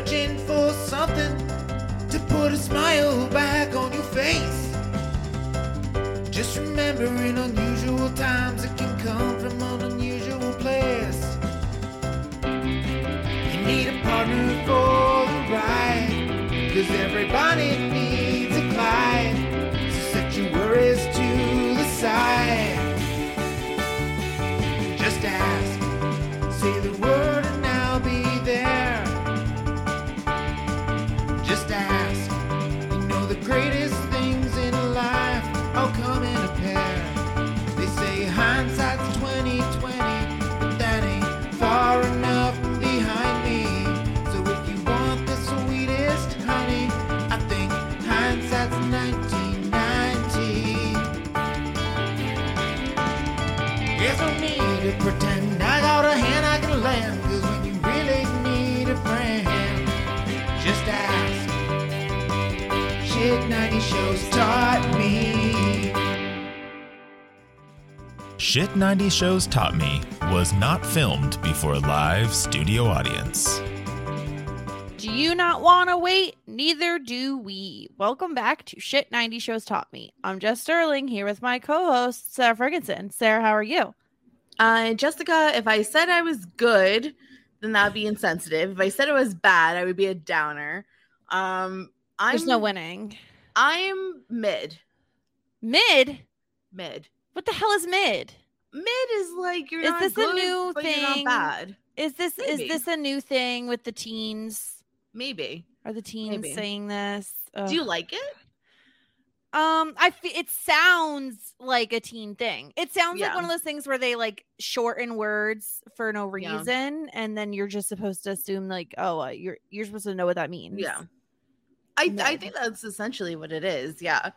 Searching for something to put a smile back on your face. Just remember, in unusual times, it can come from an unusual place. You need a partner for the ride. Cause everybody Shit 90 Shows Taught Me was not filmed before a live studio audience. Do you not want to wait? Neither do we. Welcome back to Shit 90 Shows Taught Me. I'm Jess Sterling here with my co host, Sarah Ferguson. Sarah, how are you? Uh, Jessica, if I said I was good, then that'd be insensitive. If I said it was bad, I would be a downer. Um, I'm There's no winning. I'm mid. Mid? Mid. What the hell is mid? Mid is like you're Is not this a new thing? bad. Is this Maybe. is this a new thing with the teens? Maybe. Are the teens Maybe. saying this? Do you like it? Um, I fe- it sounds like a teen thing. It sounds like one of those things where they like shorten words for no Yeah. reason, and then you're just supposed to assume like, oh, uh, you're you're supposed to know what that means. Yeah. I I think that's essentially what it is. Yeah.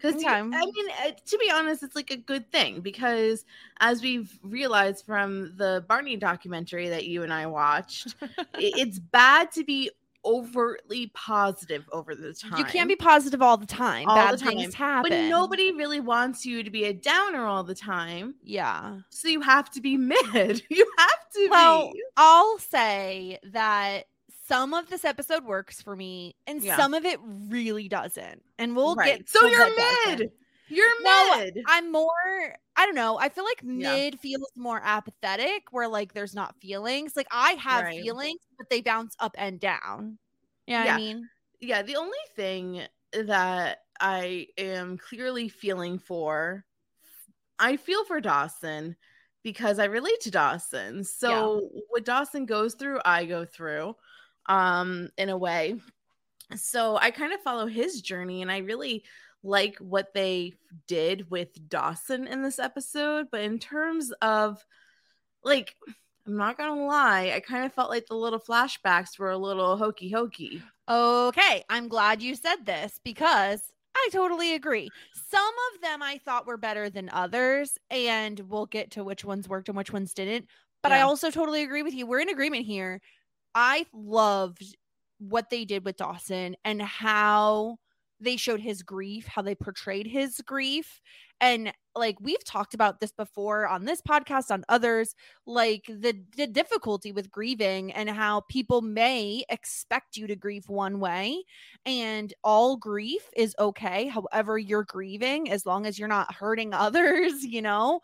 Because Okay. I mean, uh, to be honest, it's like a good thing because as we've realized from the Barney documentary that you and I watched, it's bad to be overtly positive over the time. You can't be positive all the time. All Bad the time, things happen. But nobody really wants you to be a downer all the time. Yeah. So you have to be mid. You have to Well, be. I'll say that some of this episode works for me, and Yeah. some of it really doesn't. And we'll right. get. So you're what doesn't. mid. You're No, mid. I'm more. I don't know. I feel like Yeah. mid feels more apathetic, where like there's not feelings. Like I have Right. feelings, but they bounce up and down. Yeah, Yeah. I mean, yeah, the only thing that I am clearly feeling for, I feel for Dawson because I relate to Dawson. So what Dawson goes through, I go through, um, in a way. So I kind of follow his journey, and I really like what they did with Dawson in this episode. But in terms of like, I'm not gonna lie, I kind of felt like the little flashbacks were a little hokey hokey. okay. I'm glad you said this because I totally agree. Some of them I thought were better than others, and we'll get to which ones worked and which ones didn't. But I also totally agree with you. We're in agreement here. I loved what they did with Dawson and how they showed his grief, how they portrayed his grief. And like we've talked about this before on this podcast, on others, like the, the difficulty with grieving and how people may expect you to grieve one way and all grief is okay. However, you're grieving, as long as you're not hurting others, you know,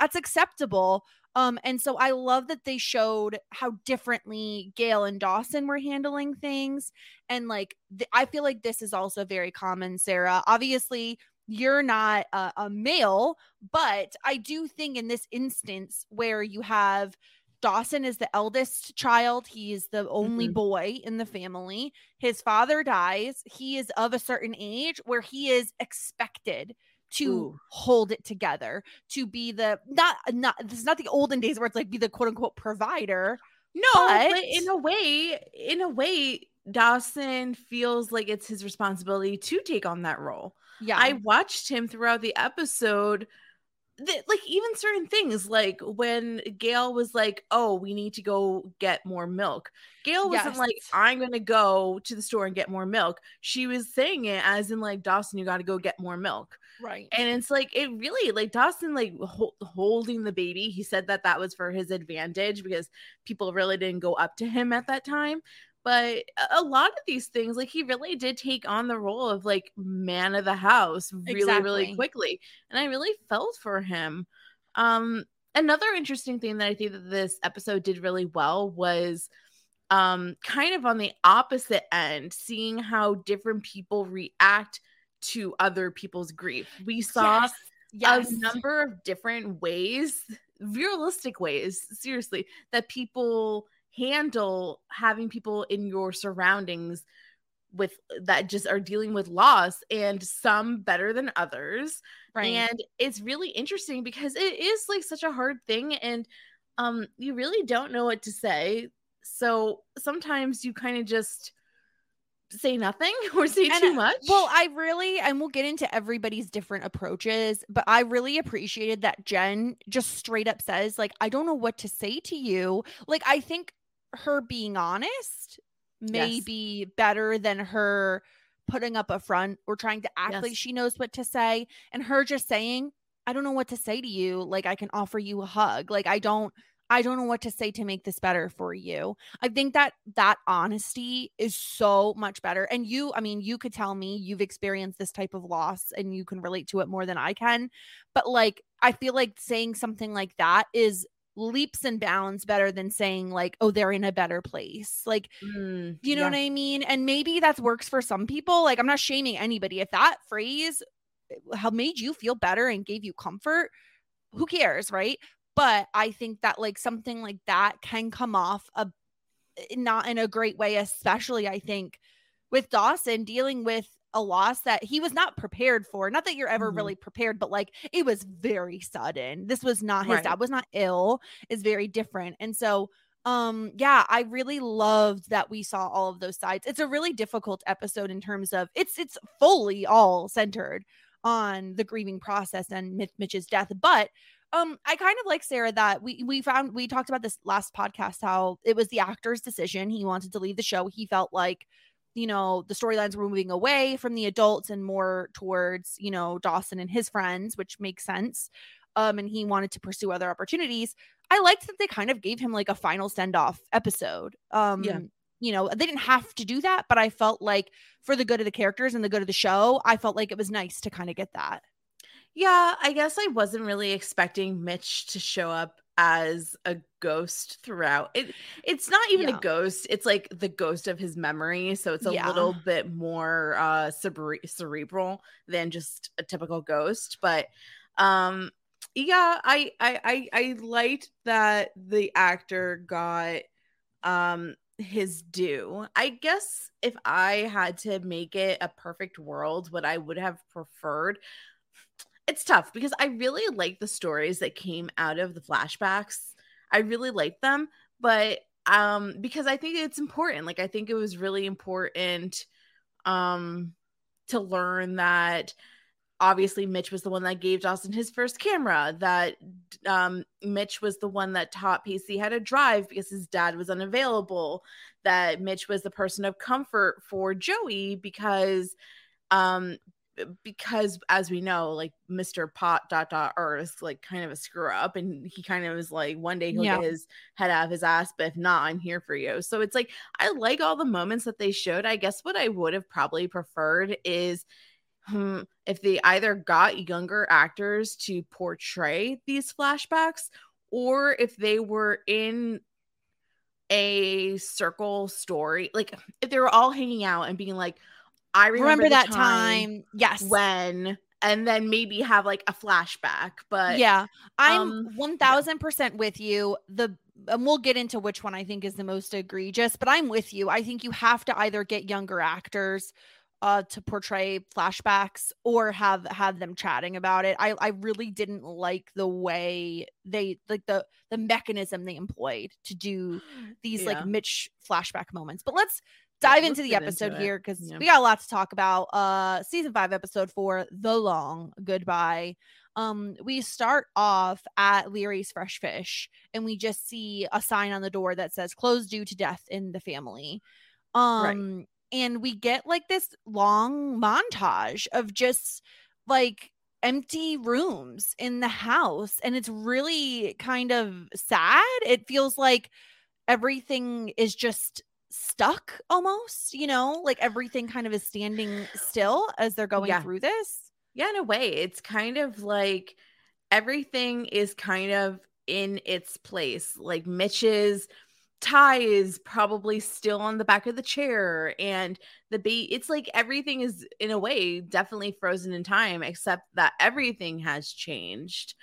that's acceptable. Um, and so I love that they showed how differently Gail and Dawson were handling things. And like, th- I feel like this is also very common, Sarah. Obviously, you're not a, a male, but I do think in this instance where you have Dawson is the eldest child. He is the only Mhm. boy in the family. His father dies. He is of a certain age where he is expected to Ooh. hold it together, to be the not not this is not the olden days where it's like be the quote unquote provider. No, but, But- in a way, in a way, Dawson feels like it's his responsibility to take on that role. Yeah. I watched him throughout the episode. That, like even certain things, like when Gail was like, "Oh, we need to go get more milk." Gail wasn't like, "I'm gonna go to the store and get more milk." She was saying it as in like, "Dawson, you got to go get more milk." Right. and it's like it really like dawson like hol- holding the baby he said that that was for his advantage because people really didn't go up to him at that time. But a- lot of these things like he really did take on the role of like man of the house really really quickly and i really felt for him. Um another interesting thing that i think that this episode did really well was um kind of on the opposite end seeing how different people react to other people's grief we saw yes. Yes. a number of different ways, realistic ways, seriously, that people handle having people in your surroundings with that just are dealing with loss and some better than others right. and it's really interesting because it is like such a hard thing and um you really don't know what to say so sometimes you kind of just say nothing or say And, too much Well, I really, and we'll get into everybody's different approaches, but I really appreciated that Jen just straight up says, like, I don't know what to say to you. Like, I think her being honest may Yes. be better than her putting up a front or trying to act like she knows what to say. And her just saying, I don't know what to say to you. Like, I can offer you a hug. Like, I don't. I don't know what to say to make this better for you. I think that that honesty is so much better. And you, I mean, you could tell me you've experienced this type of loss and you can relate to it more than I can. But like, I feel like saying something like that is leaps and bounds better than saying, like, oh, they're in a better place. Like, Mm, you know yeah. what I mean? And maybe that works for some people. Like, I'm not shaming anybody. If that phrase how made you feel better and gave you comfort, who cares, right? But I think that like something like that can come off a not in a great way, especially I think with Dawson dealing with a loss that he was not prepared for. Not that you're ever Mhm. really prepared, but like it was very sudden. This was not his Right. dad was not ill. Is very different. And so um yeah i really loved that we saw all of those sides it's a really difficult episode in terms of it's it's fully all centered on the grieving process and Mitch, mitch's death but um i kind of like sarah that we we found we talked about this last podcast how it was the actor's decision. He wanted to leave the show. He felt like you know the storylines were moving away from the adults and more towards you know dawson and his friends which makes sense. Um and he wanted to pursue other opportunities. I liked that they kind of gave him like a final send off episode um Yeah. you know they didn't have to do that but i felt like for the good of the characters and the good of the show i felt like it was nice to kind of get that Yeah, I guess I wasn't really expecting Mitch to show up as a ghost throughout. It it's not even Yeah. a ghost, it's like the ghost of his memory, so it's a Yeah. little bit more uh cere- cerebral than just a typical ghost, but um yeah, I I I, I liked that the actor got um his due. I guess if I had to make it a perfect world, what I would have preferred it's tough because I really like the stories that came out of the flashbacks. I really like them, but um because I think it's important. Like I think it was really important um to learn that obviously Mitch was the one that gave Dawson his first camera, that um Mitch was the one that taught Pacey how to drive because his dad was unavailable, that Mitch was the person of comfort for Joey because um because as we know like mr pot dot dot earth like kind of a screw up and he kind of is like one day he'll Yeah. get his head out of his ass but if not i'm here for you so it's like i like all the moments that they showed i guess what i would have probably preferred is hmm, if they either got younger actors to portray these flashbacks or if they were in a circle story like if they were all hanging out and being like i remember, remember, that time, yes when and then maybe have like a flashback. But yeah, I'm um, one thousand percent with you. The and we'll get into which one I think is the most egregious, but I'm with you. I think you have to either get younger actors uh to portray flashbacks or have have them chatting about it. I I really didn't like the way they like the the mechanism they employed to do these Yeah. like Mitch flashback moments. But let's dive into the get into episode here because Yeah. we got a lot to talk about. Uh season five, episode four, The Long Goodbye. Um, we start off at Leary's Fresh Fish, and we just see a sign on the door that says closed due to death in the family. Um, and we get like this long montage of just like empty rooms in the house, and it's really kind of sad. It feels like everything is just stuck almost, you know, like everything kind of is standing still as they're going Yeah. through this. Yeah, in a way, it's kind of like everything is kind of in its place. Like Mitch's tie is probably still on the back of the chair, and the bait, it's like everything is, in a way, definitely frozen in time, except that everything has changed.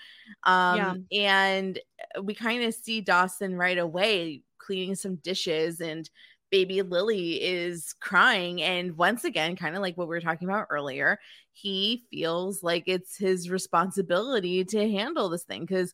Um, and we kind of see Dawson right away cleaning some dishes and baby Lily is crying. And once again, kind of like what we were talking about earlier, he feels like it's his responsibility to handle this thing because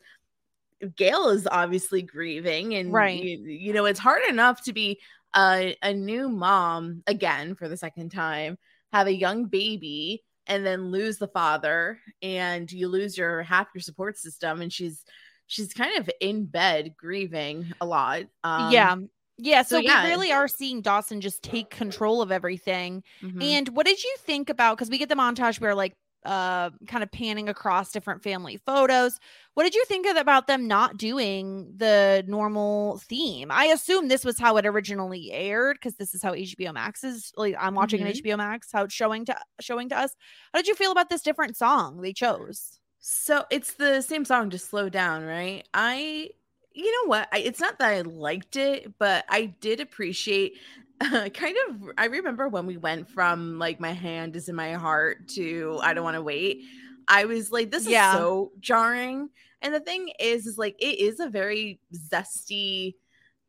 Gail is obviously grieving. And, Right. you, you know, it's hard enough to be a, a new mom again for the second time, have a young baby. And then lose the father, and you lose your half your support system, and she's she's kind of in bed grieving a lot. Um, yeah. Yeah. So, so yeah. we really are seeing Dawson just take control of everything. mhm. And what did you think about because we get the montage where like uh kind of panning across different family photos. What did you think of, about them not doing the normal theme? I assume this was how it originally aired because this is how HBO Max is like I'm watching Mhm. an HBO Max how it's showing to showing to us. How did you feel about this different song they chose? So it's the same song, just slow down, right? I, you know what? I, it's not that I liked it, but I did appreciate. Uh, kind of, I remember when we went from like my hand is in my heart to I don't want to wait. I was like, this Yeah. is so jarring. And the thing is, is like it is a very zesty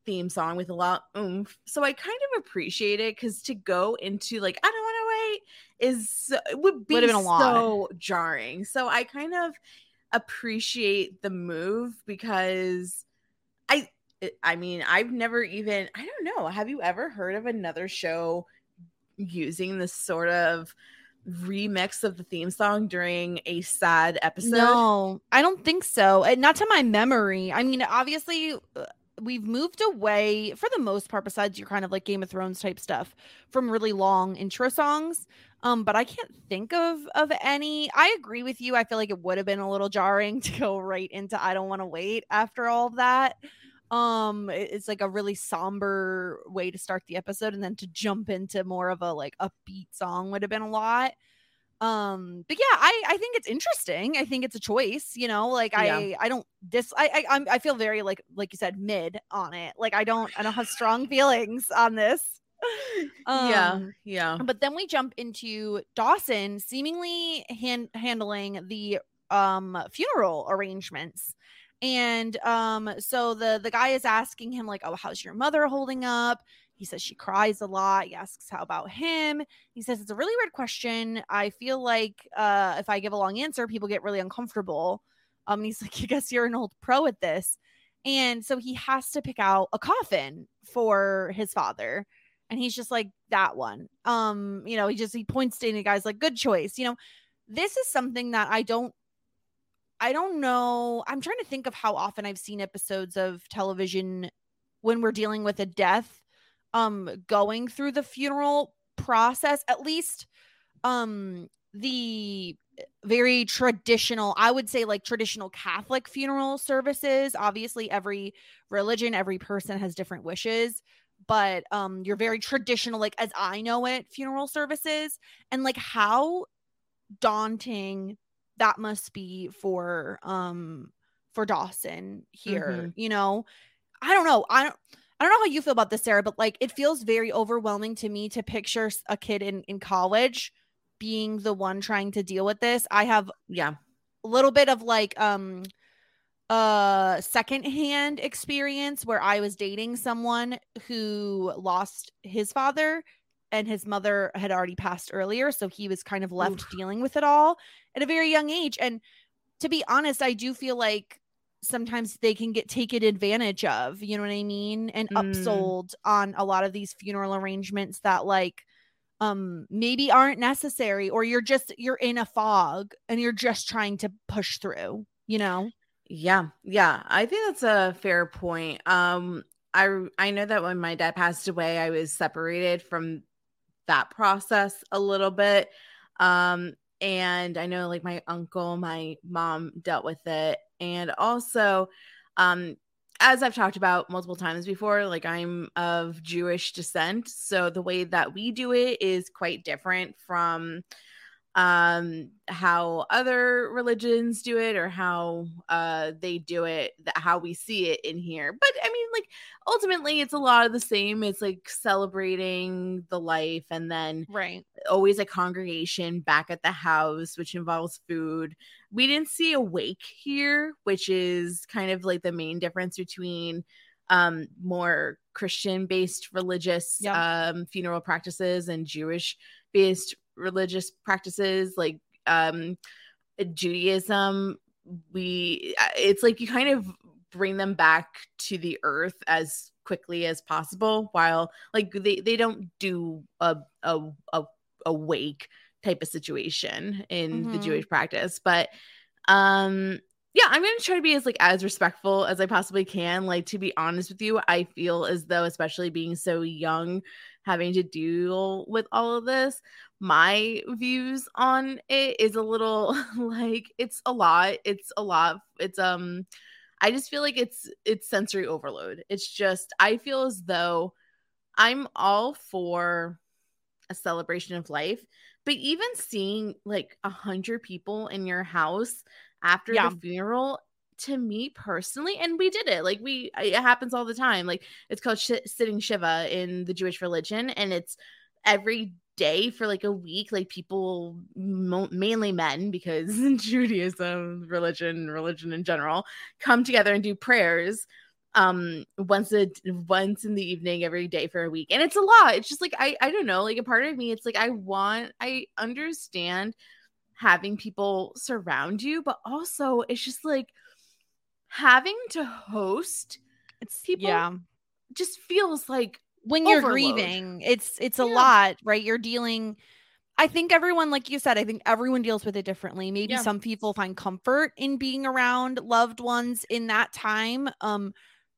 theme song with a lot of oomph. So I kind of appreciate it because to go into like I don't want to wait is so- it would be been a lot. so jarring. So I kind of appreciate the move because I mean I've never even I don't know have you ever heard of another show using this sort of remix of the theme song during a sad episode? No, I don't think so. And not to my memory. I mean, obviously, uh, we've moved away for the most part, besides your kind of like Game of Thrones type stuff, from really long intro songs. Um, but I can't think of of any. I agree with you. I feel like it would have been a little jarring to go right into I don't want to wait after all of that. Um, it's like a really somber way to start the episode, and then to jump into more of a like upbeat song would have been a lot. Um but yeah i i think it's interesting. I think it's a choice you know like Yeah. i i don't dis i I, I'm, I feel very like like you said mid on it. Like i don't i don't have strong feelings on this. Yeah, Um, yeah. but then we jump into dawson seemingly hand, handling the um funeral arrangements and um so the the guy is asking him like oh how's your mother holding up? He says she cries a lot. He asks how about him? He says it's a really weird question. I feel like uh if i give a long answer people get really uncomfortable. Um and he's like i guess you're an old pro at this. And so he has to pick out a coffin for his father. And he's just like that one. Um you know he just he points to it and the guy's like good choice. You know this is something that i don't i don't know i'm trying to think of how often i've seen episodes of television when we're dealing with a death um going through the funeral process at least um the very traditional i would say like traditional catholic funeral services. Obviously every religion every person has different wishes but um you're very traditional like as i know it funeral services. And like how daunting that must be for um for dawson here you know? I don't know. I don't I don't know how you feel about this, Sarah, but like it feels very overwhelming to me to picture a kid in, in college being the one trying to deal with this, I have yeah. a little bit of like um uh secondhand experience where I was dating someone who lost his father and his mother had already passed earlier so he was kind of left Oof. dealing with it all at a very young age and to be honest I do feel like sometimes they can get taken advantage of, you know what I mean? And Mm. upsold on a lot of these funeral arrangements that like um maybe aren't necessary or you're just you're in a fog and you're just trying to push through, you know? Yeah, yeah. I think that's a fair point. Um I I know that when my dad passed away, I was separated from that process a little bit. Um and I know like my uncle, my mom dealt with it and also um as I've talked about multiple times before, like I'm of Jewish descent, so the way that we do it is quite different from um how other religions do it or how uh they do it th- how we see it in here but i mean like ultimately it's a lot of the same it's like celebrating the life and then Right. always a congregation back at the house which involves food we didn't see a wake here which is kind of like the main difference between um more christian based religious Yeah. um funeral practices and jewish based religious practices like um judaism we uh, it's like you kind of bring them back to the earth as quickly as possible while like they they don't do a a a, a wake type of situation in the Mhm. jewish practice but um yeah i'm gonna try to be as like as respectful as i possibly can like to be honest with you i feel as though especially being so young having to deal with all of this my views on it is a little like it's a lot it's a lot it's um i just feel like it's it's sensory overload it's just i feel as though i'm all for a celebration of life but even seeing like a hundred people in your house after Yeah. the funeral to me personally and we did it like we it happens all the time like it's called sh- sitting shiva in the jewish religion and it's every day for like a week like people mo- mainly men because judaism religion religion in general come together and do prayers um once a once in the evening every day for a week. And it's a lot. It's just like i i don't know. Like a part of me it's like i want i understand having people surround you but also it's just like having to host It's People- yeah. just feels like when you're overload. grieving it's it's a Yeah. lot right you're dealing i think everyone like you said i think everyone deals with it differently maybe Yeah. some people find comfort in being around loved ones in that time um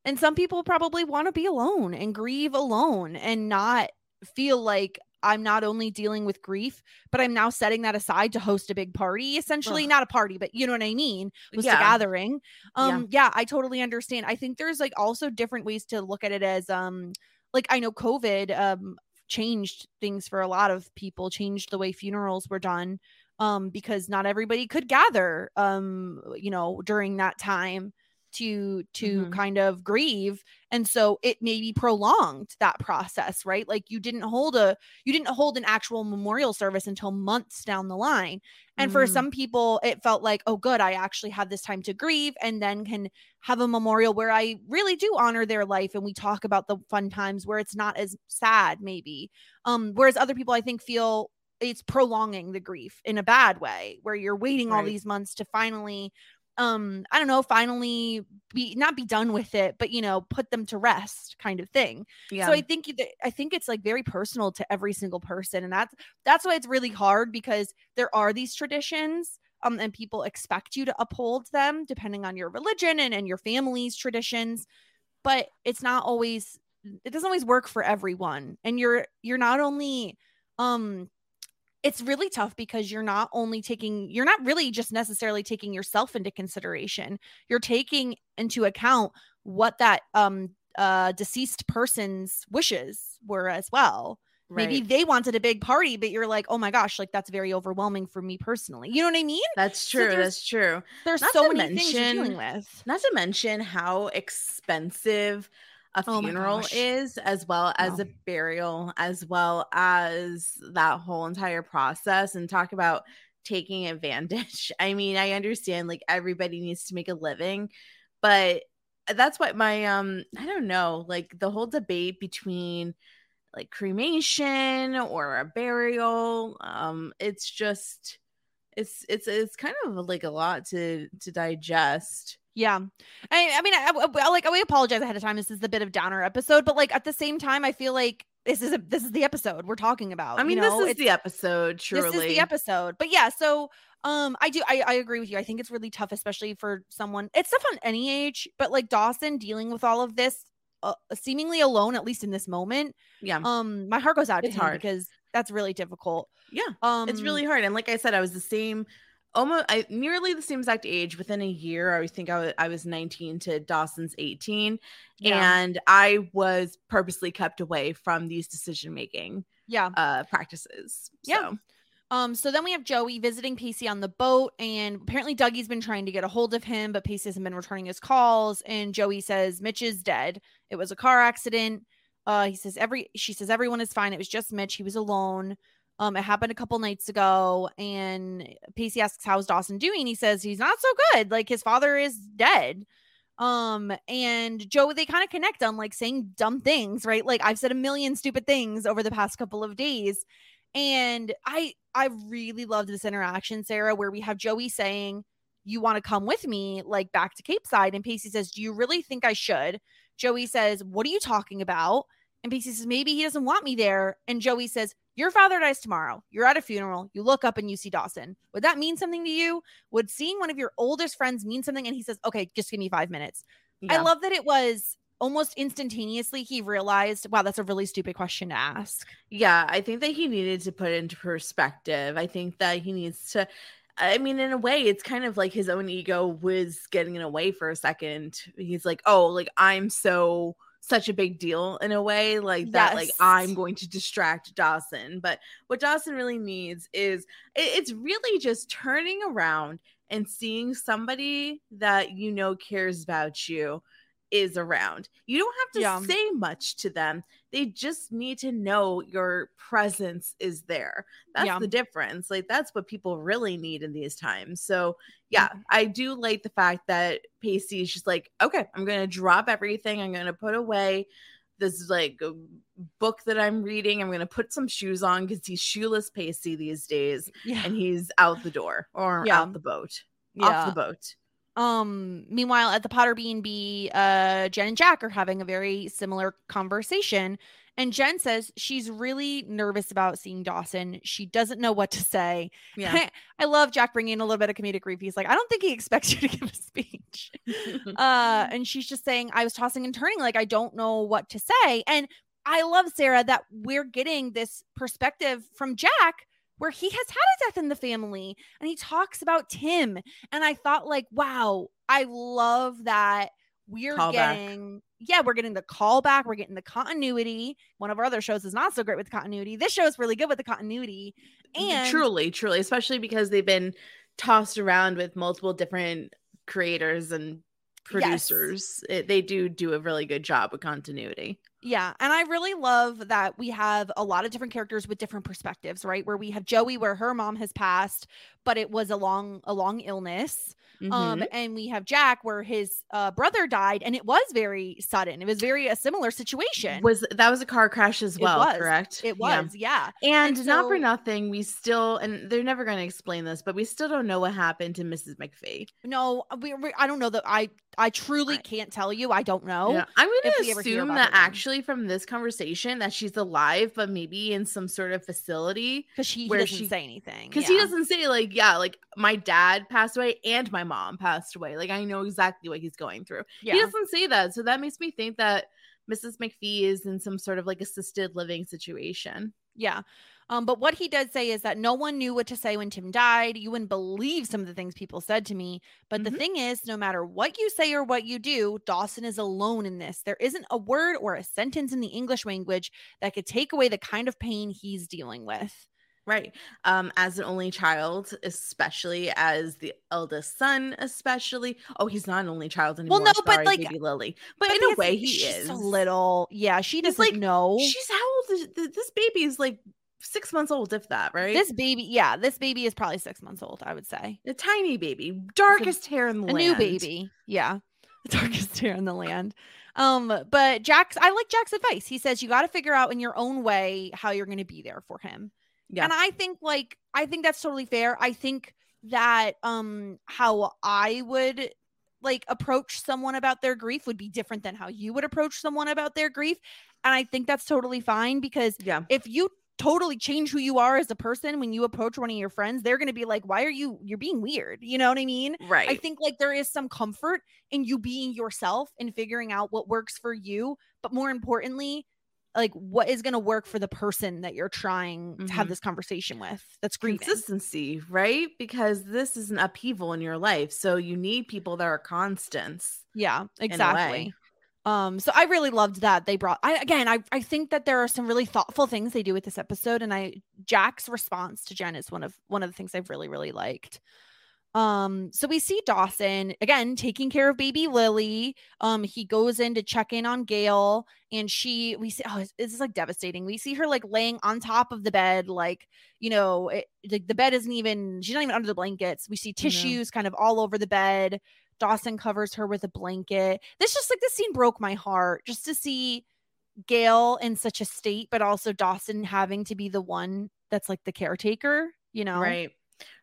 and some people probably want to be alone and grieve alone and not feel like i'm not only dealing with grief but i'm now setting that aside to host a big party essentially Ugh. not a party but you know what i mean host Yeah. a gathering Yeah. um yeah i totally understand i think there's like also different ways to look at it as um like I know COVID um changed things for a lot of people, changed the way funerals were done um because not everybody could gather um you know during that time to to Mhm. kind of grieve and so it maybe prolonged that process right like you didn't hold a you didn't hold an actual memorial service until months down the line and for Mm. some people it felt like oh good i actually have this time to grieve and then can have a memorial where I really do honor their life and we talk about the fun times where it's not as sad maybe. Um whereas other people I think feel it's prolonging the grief in a bad way where you're waiting all these months to finally um I don't know finally be not be done with it but you know put them to rest kind of thing. yeah So I think that I think it's like very personal to every single person, and that's that's why it's really hard because there are these traditions, um, and people expect you to uphold them depending on your religion and and your family's traditions, but it's not always it doesn't always work for everyone, and you're you're not only um it's really tough because you're not only taking you're not really just necessarily taking yourself into consideration. You're taking into account what that um uh deceased person's wishes were as well. Maybe they wanted a big party but you're like oh my gosh like that's very overwhelming for me personally. You know what i mean? That's true there's- that's true. there's Not so many things you're dealing with. not to mention how expensive a Oh funeral is, as well as a burial, as well as that whole entire process, and talk about taking advantage. I mean, I understand like everybody needs to make a living, but that's what my um I don't know, like the whole debate between like cremation or a burial, um it's just it's it's it's kind of like a lot to to digest. Yeah. I, I mean, I, I- like, we apologize ahead of time. This is the bit of downer episode, but like at the same time, I feel like this is a, this is the episode we're talking about. I mean, you know? this is It's- the episode, truly. This is the episode. But yeah, so um I do I, I agree with you. I think it's really tough, especially for someone it's tough on any age, but like Dawson dealing with all of this uh, seemingly alone, at least in this moment. Yeah. Um my heart goes out to It's him hard. because that's really difficult. yeah. Um it's really hard. And like I said, I was the same, almost I nearly the same exact age. Within a year, I think I was, 19 to Dawson's 18, yeah. and I was purposely kept away from these decision making yeah. uh practices. Yeah. So, Um, so then we have Joey visiting Pacey on the boat, and apparently Dougie's been trying to get a hold of him, but Pacey hasn't been returning his calls. And Joey says Mitch is dead. It was a car accident. Uh, he says every she says everyone is fine. It was just Mitch. He was alone. Um, it happened a couple nights ago, and Pacey asks how's Dawson doing. He says he's not so good. Like his father is dead. Um, and Joe, they kind of connect on like saying dumb things, right? Like I've said a million stupid things over the past couple of days and i i really loved this interaction sarah where we have joey saying you want to come with me like back to Capeside and pacey says do you really think i should joey says what are you talking about and pacey says maybe he doesn't want me there. And joey says your father dies tomorrow. You're at a funeral. You look up and you see dawson. Would that mean something to you? Would seeing one of your oldest friends mean something? And he says okay just give me five minutes. I love that it was almost instantaneously he realized wow that's a really stupid question to ask. Yeah, I think that he needed to put it into perspective. I think that he needs to I mean, in a way, it's kind of like his own ego was getting in a way for a second. He's like, oh, like I'm so such a big deal in a way, like that, like I'm going to distract Dawson. But what Dawson really needs is it- it's really just turning around and seeing somebody that you know cares about you is around. You don't have to Yeah. say much to them. They just need to know your presence is there. That's Yeah. the difference. Like that's what people really need in these times. So, yeah, I do like the fact that Pacey is just like, okay, I'm going to drop everything. I'm going to put away this like book that I'm reading. I'm going to put some shoes on cuz he's shoeless Pacey these days yeah and he's out the door or out the boat. Off the boat. Um, meanwhile, at the Potter B and B, uh, Jen and Jack are having a very similar conversation. And Jen says she's really nervous about seeing Dawson. She doesn't know what to say. Yeah. I love Jack bringing in a little bit of comedic relief. He's like, I don't think he expects you to give a speech. uh, and she's just saying, I was tossing and turning, like I don't know what to say. And I love Sarah that we're getting this perspective from Jack where he has had a death in the family and he talks about Tim. And I thought, like, wow, I love that we're Callback. getting, yeah, we're getting the callback, we're getting the continuity. One of our other shows is not so great with continuity. This show is really good with the continuity. And truly, truly, especially because they've been tossed around with multiple different creators and producers. It, they do do a really good job with continuity. Yeah, and I really love that we have a lot of different characters with different perspectives, right? Where we have Joey where her mom has passed, but it was a long a long illness. Um Mhm. and we have Jack where his uh, brother died and it was very sudden. It was very a similar situation. was that was a car crash as It well, was. correct? it was, yeah. And, And not for nothing, we still and they're never going to explain this, but we still don't know what happened to Mrs. McPhee. No, we, we I don't know that I I truly Right. can't tell you. I don't know. Yeah, I'm going if to assume that actually from this conversation that she's alive, but maybe in some sort of facility Because she, where doesn't she- say anything. because yeah. he doesn't say like yeah like my dad passed away and my mom passed away like i know exactly what he's going through Yeah. he doesn't say that so that makes me think that mrs mcphee is in some sort of like assisted living situation Yeah. Um, but what he does say is that no one knew what to say when Tim died. You wouldn't believe some of the things people said to me. But the Mhm. thing is, no matter what you say or what you do, Dawson is alone in this. There isn't a word or a sentence in the English language that could take away the kind of pain he's dealing with. Right. Um, as an only child, especially as the eldest son, especially. Oh, he's not an only child anymore. Well, no, Sorry, but like, baby Lily. But, but in a way, he she's is a little. Yeah, she doesn't like- know. She's how old is this baby? Is like six months old, if that. Right. This baby, yeah, this baby is probably six months old. I would say a tiny baby, darkest hair in the a land. new baby. Yeah, the darkest hair in the land. Um, but Jack's, I like Jack's advice. He says you got to figure out in your own way how you're going to be there for him. Yeah. And I think like I think that's totally fair. I think that um how I would like approach someone about their grief would be different than how you would approach someone about their grief. And I think that's totally fine because Yeah. if you totally change who you are as a person when you approach one of your friends, they're going to be like, "Why are you you're being weird?" You know what I mean? Right. I think like there is some comfort in you being yourself and figuring out what works for you, but more importantly, like what is going to work for the person that you're trying to have Mhm. this conversation with that's grieving. consistency, right? Because this is an upheaval in your life. So you need people that are constants. Yeah, exactly. Um, so I really loved that they brought I again I I think that there are some really thoughtful things they do with this episode, and I Jack's response to Jen is one of one of the things I've really, really liked. Um, so we see Dawson again taking care of baby Lily. Um, he goes in to check in on Gail, and she we see oh, this is like devastating. We see her like laying on top of the bed, like you know, it, like the bed isn't even she's not even under the blankets. We see tissues kind of all over the bed. Dawson covers her with a blanket. This just like this scene broke my heart just to see Gail in such a state, but also Dawson having to be the one that's like the caretaker, you know? Right.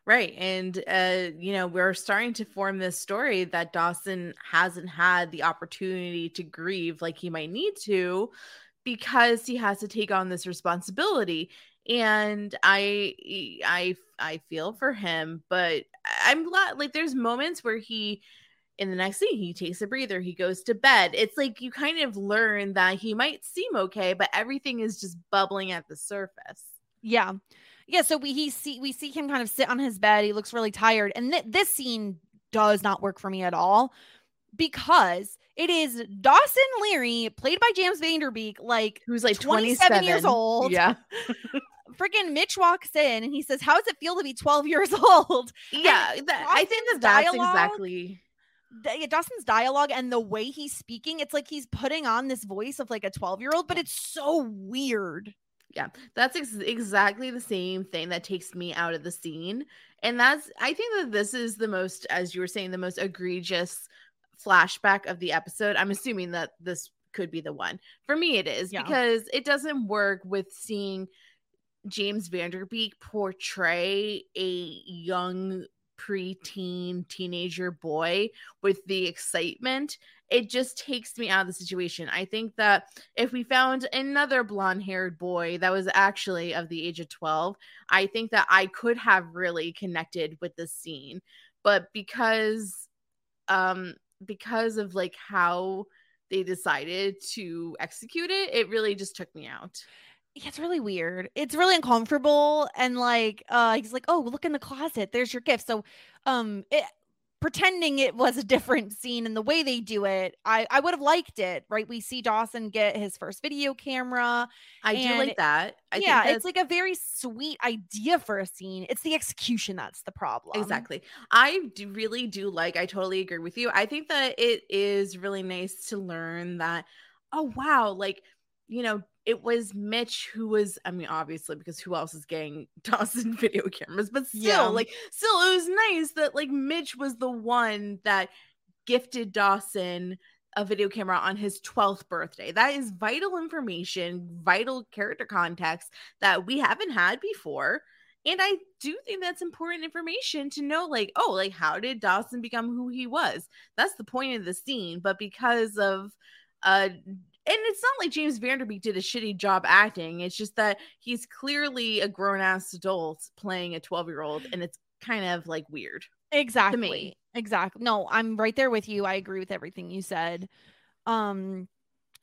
Right. And, uh, you know, we're starting to form this story that Dawson hasn't had the opportunity to grieve like he might need to because he has to take on this responsibility. And I, I, I feel for him, but I'm glad, like, there's moments where he, in the next scene, he takes a breather, he goes to bed. It's like you kind of learn that he might seem okay, but everything is just bubbling at the surface. Yeah. Yeah. So we he see we see him kind of sit on his bed. He looks really tired. And th- this scene does not work for me at all because it is Dawson Leary, played by James Van Der Beek, like Who's like 27 27 years old. Yeah. freaking Mitch walks in and he says, How does it feel to be 12 years old? Yeah. that- I think that that's dialogue- exactly. the, yeah, Dawson's dialogue and the way he's speaking, it's like he's putting on this voice of like a 12 year old, but it's so weird. Yeah. That's ex- exactly the same thing that takes me out of the scene. And that's, I think that this is the most, as you were saying, the most egregious flashback of the episode. I'm assuming that this could be the one. For me, it is Yeah. because it doesn't work with seeing James Van Der Beek portray a young preteen teenager boy with the excitement it just takes me out of the situation i think that if we found another blonde haired boy that was actually of the age of 12 i think that i could have really connected with this scene but because um because of like how they decided to execute it it really just took me out Yeah, it's really weird. It's really uncomfortable. And like, uh, he's like, Oh, look in the closet. There's your gift. So, um, it, pretending it was a different scene and the way they do it, I, I would have liked it, right? We see Dawson get his first video camera. i do like that I yeah, it's like a very sweet idea for a scene. It's the execution that's the problem. Exactly. I do really do like, I totally agree with you. I think that it is really nice to learn that, oh, wow, like, you know, it was Mitch who was, I mean, obviously, because who else is getting Dawson video cameras, but still, Yeah. like, still, it was nice that, like, Mitch was the one that gifted Dawson a video camera on his 12th birthday. That is vital information, vital character context that we haven't had before. And I do think that's important information to know, like, oh, like, how did Dawson become who he was? That's the point of the scene. But because of, uh, it's not like James Van Der Beek did a shitty job acting. It's just that he's clearly a grown ass adult playing a 12 year old, and it's kind of like weird. Exactly. Exactly. No, I'm right there with you. I agree with everything you said. Um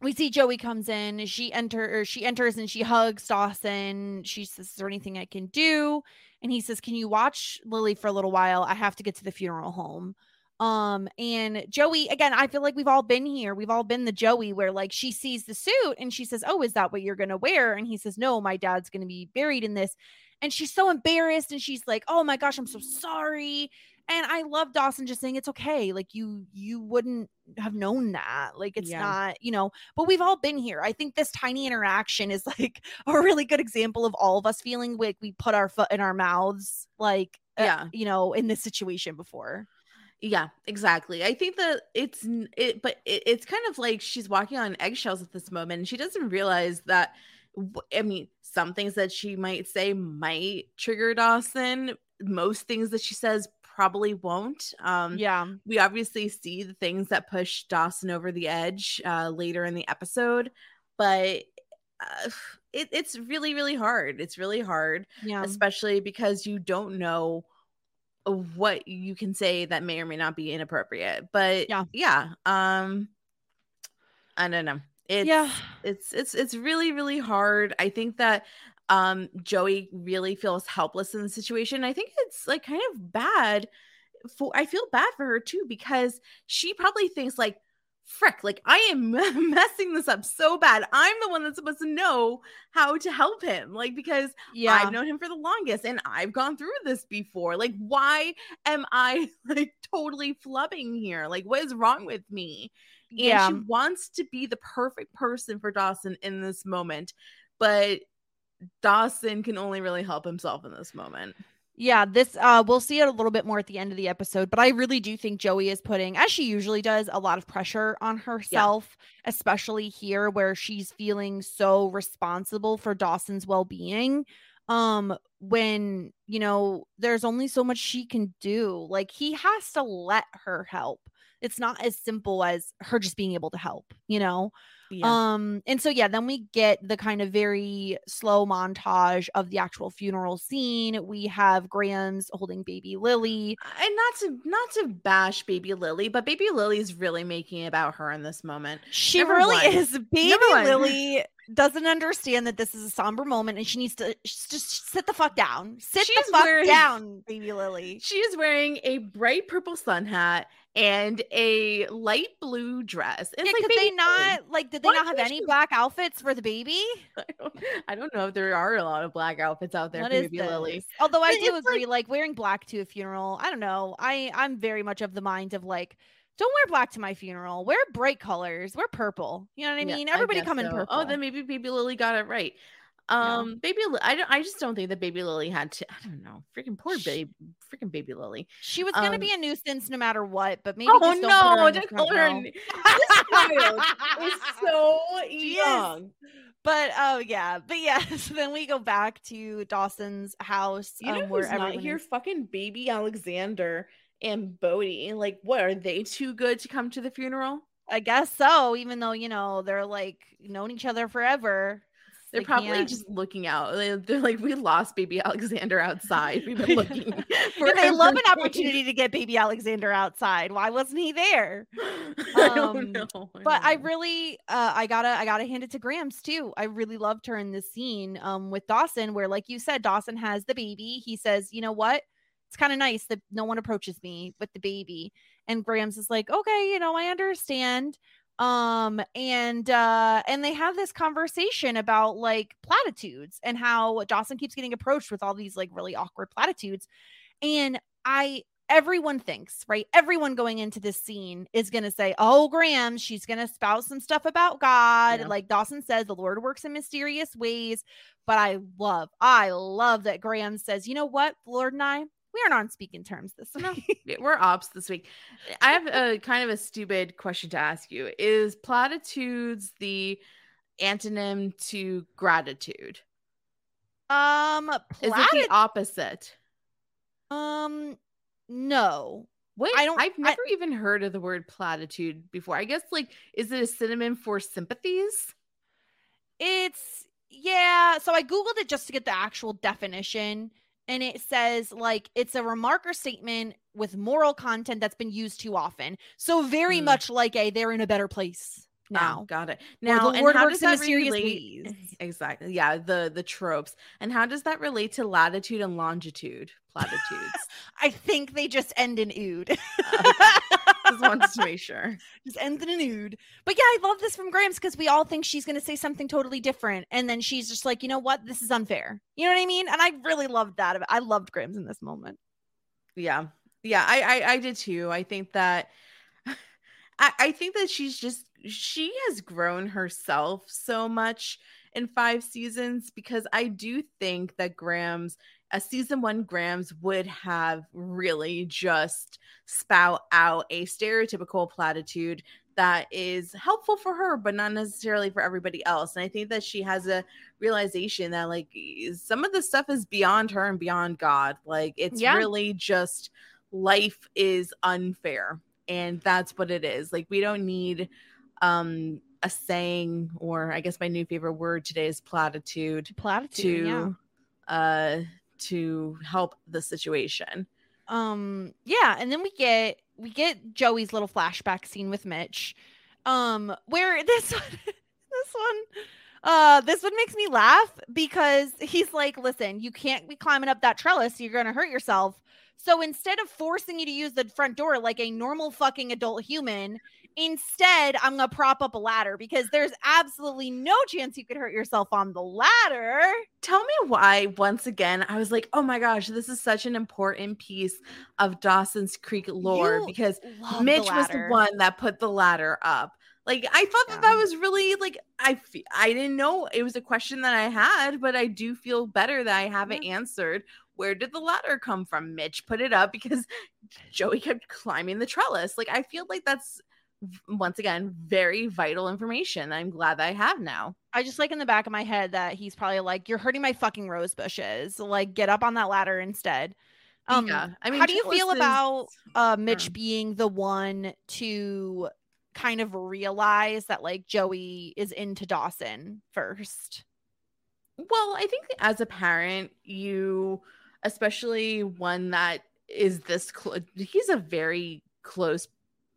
we see Joey comes in, she enter or she enters and she hugs Dawson. She says, Is there anything I can do? And he says, Can you watch Lily for a little while? I have to get to the funeral home. Um, and Joey, again, I feel like we've all been here. We've all been the Joey where like she sees the suit and she says, Oh, is that what you're gonna wear? And he says, No, my dad's gonna be buried in this. and she's so embarrassed and she's like, "Oh my gosh, I'm so sorry." And I love Dawson just saying it's okay. Like you you wouldn't have known that. Like it's Yeah. not, you know, but we've all been here. I think this tiny interaction is like a really good example of all of us feeling like we put our foot in our mouths like uh, Yeah. you know, in this situation before. Yeah, exactly. I think that it's it, but it, it's kind of like she's walking on eggshells at this moment, and she doesn't realize that. I mean, some things that she might say might trigger Dawson. Most things that she says probably won't. Um, Yeah. we obviously see the things that push Dawson over the edge uh, later in the episode, but uh, it, it's really, really hard. It's really hard Yeah. especially because you don't know what you can say that may or may not be inappropriate. But Yeah. yeah, um, I don't know. It's, yeah. it's it's it's really really hard. I think that um Joey really feels helpless in the situation. I think it's like kind of bad for I feel bad for her too because she probably thinks like frick like I am messing this up so bad. I'm the one that's supposed to know how to help him like because Yeah. I've known him for the longest and I've gone through this before. Like, why am I like totally flubbing here? Like, what is wrong with me? And yeah. she wants to be the perfect person for Dawson in this moment, but Dawson can only really help himself in this moment. Yeah, this uh we'll see it a little bit more at the end of the episode, but I really do think Joey is putting as she usually does a lot of pressure on herself, especially here where she's feeling so responsible for Dawson's well-being. Um when, you know, there's only so much she can do. Like he has to let her help. It's not as simple as her just being able to help, you know? Yeah. Um, and so yeah, then we get the kind of very slow montage of the actual funeral scene. We have Grams holding baby Lily. and not to not to bash baby Lily, but baby Lily is really making it about her in this moment. She Number really one. is. Baby Lily doesn't understand that this is a somber moment and she needs to just sit the fuck down. Sit She's the fuck wearing- down, baby Lily. She is wearing a bright purple sun hat and a light blue dress. It's Yeah, like could they not like did they Why not have any you- black outfits for the baby? I don't, I don't know if there are a lot of black outfits out there What for baby Lily. Although I do it's agree, like, wearing black to a funeral. I don't know. I I'm very much of the mind of like, don't wear black to my funeral. Wear bright colors. Wear purple. You know what I Yeah, mean? Everybody guess come in purple. Oh, then maybe baby Lily got it right. Yeah. Um, baby, I don't, I just don't think that baby Lily had to. I don't know, freaking poor baby, freaking baby Lily. she was gonna um, be a nuisance no matter what, but maybe oh just don't no, put her in the call her. row. n- This child is so young. But oh yeah, but yeah. So then we go back to Dawson's house, You know um, where who's not here? Fucking baby Alexander and Bodie. Like, what are they too good to come to the funeral? I guess so. Even though you know they're like known each other forever. They're They probably can't- just looking out. They- They're like, we lost baby Alexander outside. We've been looking. for they love an days." opportunity to get baby Alexander outside. Why wasn't he there? I Um, don't know. But I don't know. really, uh, I gotta, I gotta hand it to Grams too. I really loved her in this scene, um, with Dawson, where, like you said, Dawson has the baby. He says, "You know what? It's kind of nice that no one approaches me with the baby." And Grams is like, "Okay, you know, I understand." Um, and uh, and they have this conversation about like platitudes and how Dawson keeps getting approached with all these like really awkward platitudes, and I everyone thinks, right? Everyone going into this scene is going to say, Oh, Graham, she's going to spout some stuff about God. Yeah. Like Dawson says, the Lord works in mysterious ways. But I love, I love that Graham says, You know what? Lord and I, we aren't on speaking terms this week. we're ops this week. I have a kind of a stupid question to ask you. Is platitudes the antonym to gratitude? um, Is it the opposite? um, no. Wait, I don't- I've I- never even heard of the word platitude before. I guess like is it a synonym for sympathies? It's yeah. So I googled it just to get the actual definition, and it says like it's a remark or statement with moral content that's been used too often. So very Hmm. much like a they're in a better place Oh, now. got it. Now, the and Lord how works does in that mysterious relate? ways. Exactly. Yeah, the the tropes. And how does that relate to latitude and longitude platitudes? I think they just end in ood. Just wanted to make sure. Just ends in a nude. But yeah, I love this from Grams because we all think she's going to say something totally different. And then she's just like, you know what? This is unfair. You know what I mean? And I really loved that. I loved Grams in this moment. Yeah. Yeah. I, I, I did too. I think that, I, I think that she's just, she has grown herself so much in five seasons because I do think that Grams a season one Grams would have really just spout out a stereotypical platitude that is helpful for her, but not necessarily for everybody else. And I think that she has a realization that like some of the stuff is beyond her and beyond God. Like it's yeah. really just life is unfair. And that's what it is. Like we don't need um a saying or I guess my new favorite word today is platitude. Platitude. To yeah. uh to help the situation. Um yeah, and then we get we get Joey's little flashback scene with Mitch. Um where this one this one uh this one makes me laugh because he's like, "Listen, you can't be climbing up that trellis, you're going to hurt yourself." So instead of forcing you to use the front door like a normal fucking adult human, Instead, I'm going to prop up a ladder because there's absolutely no chance you could hurt yourself on the ladder. Tell me why, once again, I was like, oh my gosh, this is such an important piece of Dawson's Creek lore you because Mitch the was the one that put the ladder up. Like I thought yeah. that that was really like I I didn't know it was a question that I had, but I do feel better that I have it yeah. answered. Where did the ladder come from? Mitch put it up because Joey kept climbing the trellis. Like I feel like that's once again, very vital information. I'm glad that I have now. I just like in the back of my head that he's probably like, "You're hurting my fucking rose bushes. Like, get up on that ladder instead." Um, yeah, I mean, how do you feel is... about uh, Mitch being the one to kind of realize that like Joey is into Dawson first? Well, I think as a parent, you, especially one that is this close, he's a very close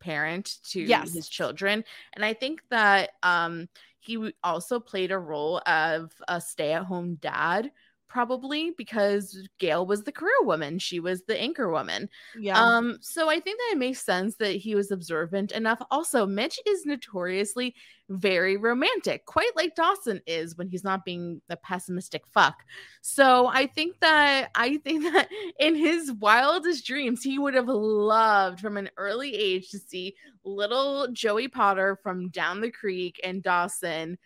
parent to yes. his children and i think that um he also played a role of a stay-at-home dad probably because Gail was the career woman. She was the anchor woman. Yeah. Um, so I think that it makes sense that he was observant enough. Also, Mitch is notoriously very romantic, quite like Dawson is when he's not being a pessimistic fuck. So I think that I think that in his wildest dreams, he would have loved from an early age to see little Joey Potter from down the creek and Dawson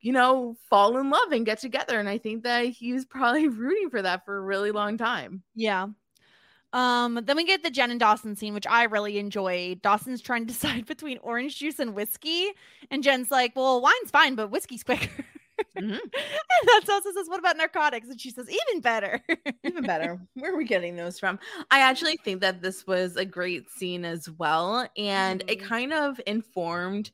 you know, fall in love and get together. And I think that he was probably rooting for that for a really long time. Yeah. Um, then we get the Jen and Dawson scene, which I really enjoyed. Dawson's trying to decide between orange juice and whiskey, and Jen's like, "Well, wine's fine, but whiskey's quicker." Mm-hmm. and that's also says, "What about narcotics?" And she says, "Even better, even better." Where are we getting those from? I actually think that this was a great scene as well, and mm-hmm. it kind of informed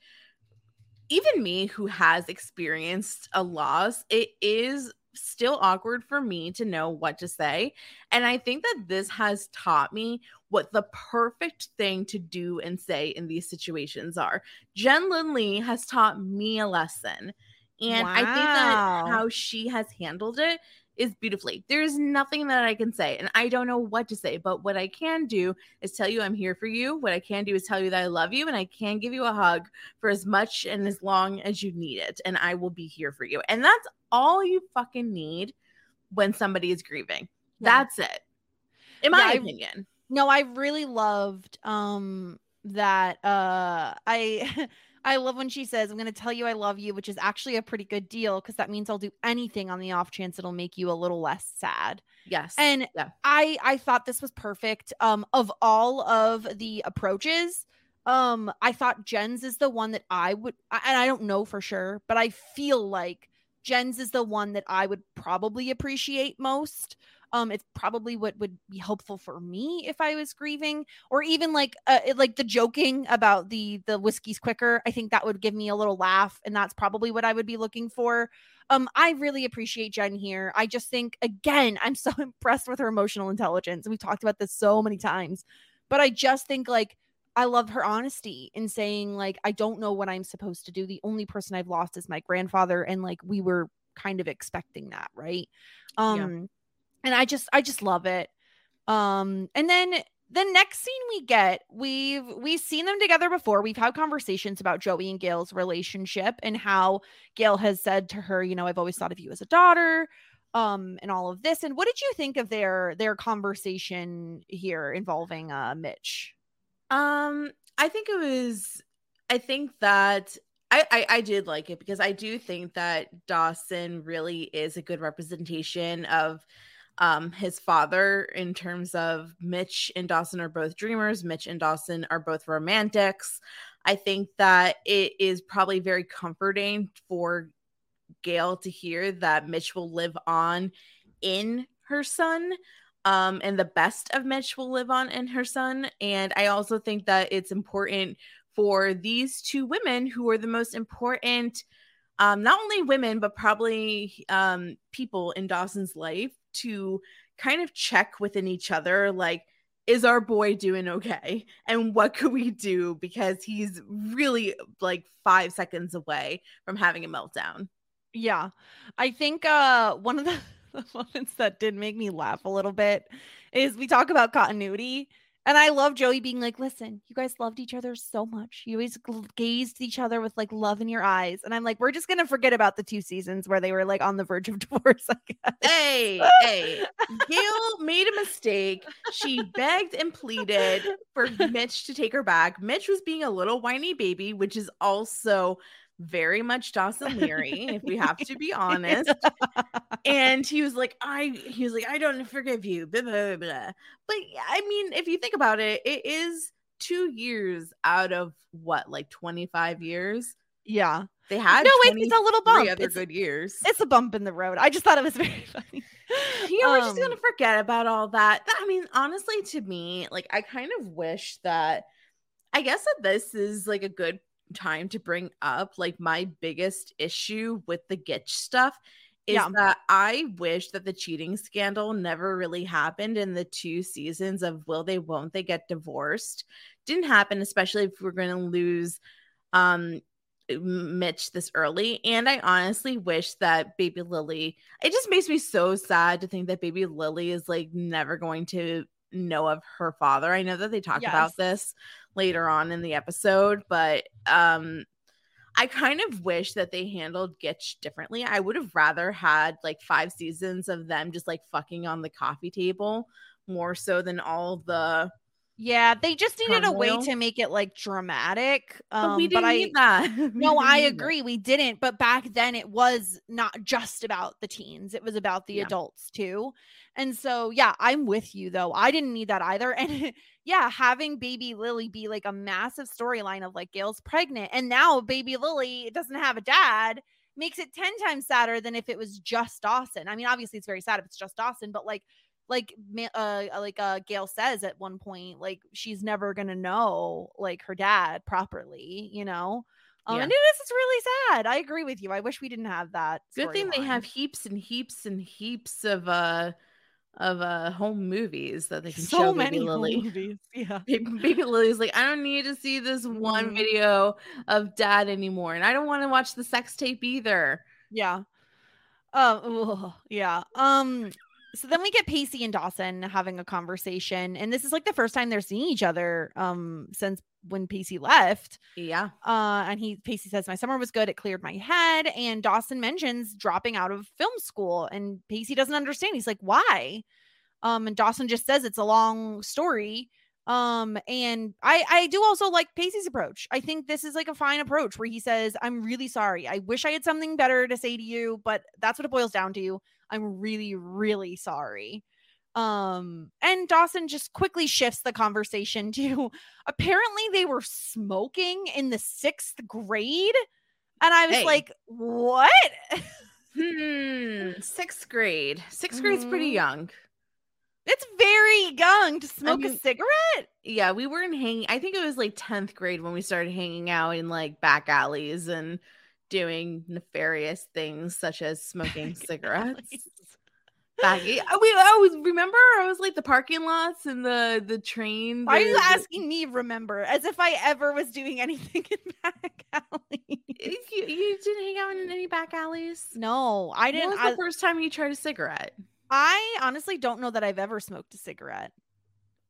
even me who has experienced a loss, it is still awkward for me to know what to say. And I think that this has taught me what the perfect thing to do and say in these situations are. Jen Lindley has taught me a lesson. And wow. I think that how she has handled it is beautifully. There's nothing that I can say, and I don't know what to say. But what I can do is tell you I'm here for you. What I can do is tell you that I love you, and I can give you a hug for as much and as long as you need it, and I will be here for you. And that's all you fucking need when somebody is grieving. Yeah. That's it, in my yeah, opinion. I, no, I really loved um that uh I I love when she says, I'm going to tell you I love you, which is actually a pretty good deal because that means I'll do anything on the off chance it'll make you a little less sad. Yes. And yeah. I I thought this was perfect. Um of all of the approaches, um I thought Jen's is the one that I would and I don't know for sure, but I feel like Jen's is the one that I would probably appreciate most um it's probably what would be helpful for me if i was grieving or even like uh, like the joking about the the whiskey's quicker i think that would give me a little laugh and that's probably what i would be looking for um i really appreciate jen here i just think again i'm so impressed with her emotional intelligence we've talked about this so many times but i just think like I love her honesty in saying like I don't know what I'm supposed to do. The only person I've lost is my grandfather and like we were kind of expecting that, right? Um and I just I just love it. Um, and then the next scene we get, we've we've seen them together before. We've had conversations about Joey and Gail's relationship and how Gail has said to her, you know, I've always thought of you as a daughter, um, and all of this. And what did you think of their their conversation here involving uh Mitch? Um, I think it was I think that I, I, I did like it because I do think that Dawson really is a good representation of um his father in terms of Mitch and Dawson are both dreamers. Mitch and Dawson are both romantics. I think that it is probably very comforting for Gail to hear that Mitch will live on in her son. Um, and the best of Mitch will live on in her son. And I also think that it's important for these two women who are the most important, um, not only women, but probably um, people in Dawson's life to kind of check within each other like, is our boy doing okay? And what could we do? Because he's really like five seconds away from having a meltdown. Yeah. I think uh one of the, the moments that did make me laugh a little bit is we talk about continuity and I love Joey being like, listen, you guys loved each other so much. You always gazed each other with like love in your eyes. And I'm like, we're just going to forget about the two seasons where they were like on the verge of divorce. Hey, hey, Gail made a mistake. She begged and pleaded for Mitch to take her back. Mitch was being a little whiny baby, which is also very much Dawson Leery, if we have to be honest. and he was like, I he was like, I don't forgive you. Blah, blah, blah. But I mean, if you think about it, it is two years out of what, like 25 years? Yeah. They had no, wait, it's a little bump. Other it's, good years. It's a bump in the road. I just thought it was very funny. You know, um, we're just gonna um, forget about all that. I mean, honestly, to me, like I kind of wish that I guess that this is like a good time to bring up like my biggest issue with the Gitch stuff is yeah. that I wish that the cheating scandal never really happened in the two seasons of will they won't they get divorced. Didn't happen, especially if we're going to lose um Mitch this early. And I honestly wish that baby Lily, it just makes me so sad to think that baby Lily is like never going to know of her father. I know that they talk yes. about this later on in the episode, but um I kind of wish that they handled Gitch differently. I would have rather had like five seasons of them just like fucking on the coffee table more so than all the yeah, they just needed turmoil. a way to make it like dramatic. Um, but we didn't but I, need that. no, I agree. That. We didn't. But back then, it was not just about the teens; it was about the yeah. adults too. And so, yeah, I'm with you though. I didn't need that either. And yeah, having baby Lily be like a massive storyline of like Gail's pregnant, and now baby Lily doesn't have a dad makes it 10 times sadder than if it was just Dawson. I mean, obviously, it's very sad if it's just Dawson, but like like uh like uh Gail says at one point like she's never going to know like her dad properly, you know. Um, yeah. and it is it's really sad. I agree with you. I wish we didn't have that. Good thing line. they have heaps and heaps and heaps of uh of uh home movies that they can so show many Baby Lily. movies. Yeah. Baby, Baby Lily's like, I don't need to see this one mm-hmm. video of dad anymore. And I don't want to watch the sex tape either. Yeah. Um, yeah. Um, so then we get Pacey and Dawson having a conversation, and this is like the first time they're seeing each other um since when Pacey left. Yeah. Uh, and he Pacey says my summer was good; it cleared my head. And Dawson mentions dropping out of film school, and Pacey doesn't understand. He's like, "Why?" Um, and Dawson just says it's a long story. Um, and I I do also like Pacey's approach. I think this is like a fine approach where he says, "I'm really sorry. I wish I had something better to say to you, but that's what it boils down to. I'm really, really sorry." Um, and Dawson just quickly shifts the conversation to apparently they were smoking in the sixth grade. And I was hey. like, what? hmm, sixth grade. 6th mm-hmm. grade's pretty mm-hmm. young. It's very young to smoke I mean, a cigarette. Yeah, we weren't hanging. I think it was like 10th grade when we started hanging out in like back alleys and doing nefarious things such as smoking cigarettes. Back, we always remember. I was like the parking lots and the the train. Why are you asking me? Remember, as if I ever was doing anything in back alleys. You, you didn't hang out in any back alleys. No, I didn't. When was the I, first time you tried a cigarette? I honestly don't know that I've ever smoked a cigarette.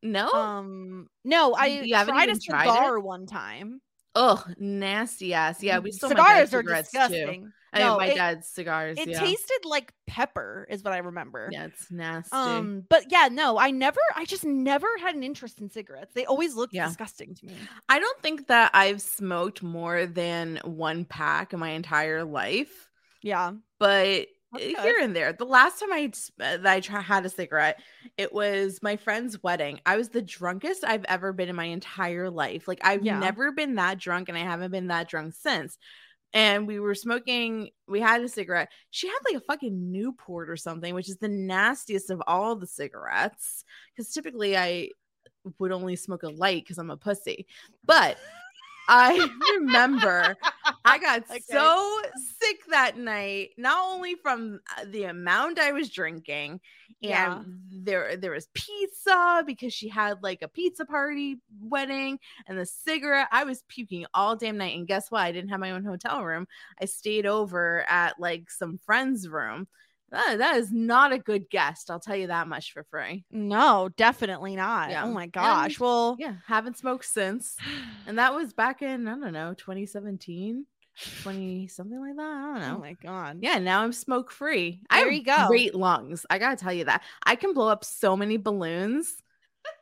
No. Um, no, I You tried a even tried cigar one time. Ugh, nasty ass. Yeah, we still cigars are disgusting. too. I mean, No, my it- dad's cigars. It yeah. tasted like pepper, is what I remember. yeah, it's nasty. Um, but yeah, no, I never, I just never had an interest in cigarettes. They always looked Yeah. disgusting to me. I don't think that I've smoked more than one pack in my entire life, Yeah. but Uh, here and there. The last time I uh, that I try, had a cigarette, it was my friend's wedding. I was the drunkest I've ever been in my entire life. Like I've Yeah. never been that drunk, and I haven't been that drunk since. And we were smoking. We had a cigarette. She had like a fucking Newport or something, which is the nastiest of all the cigarettes. Because typically I would only smoke a light because I'm a pussy. But I remember I got Okay. so sick that night, not only from uh, the amount I was drinking, and Yeah. there there was pizza because she had like a pizza party wedding and the cigarette. I was puking all damn night. And guess what? I didn't have my own hotel room. I stayed over at like some friend's room. That, that is not a good guest. I'll tell you that much for free. No, definitely not. Yeah. Oh my And- gosh. well, Yeah, haven't smoked since. And that was back in, I don't know, 2017, 20 something like that. I don't oh know. oh my god. Yeah, now I'm smoke free. I There have you go. great lungs. I gotta tell you that. I can blow up so many balloons.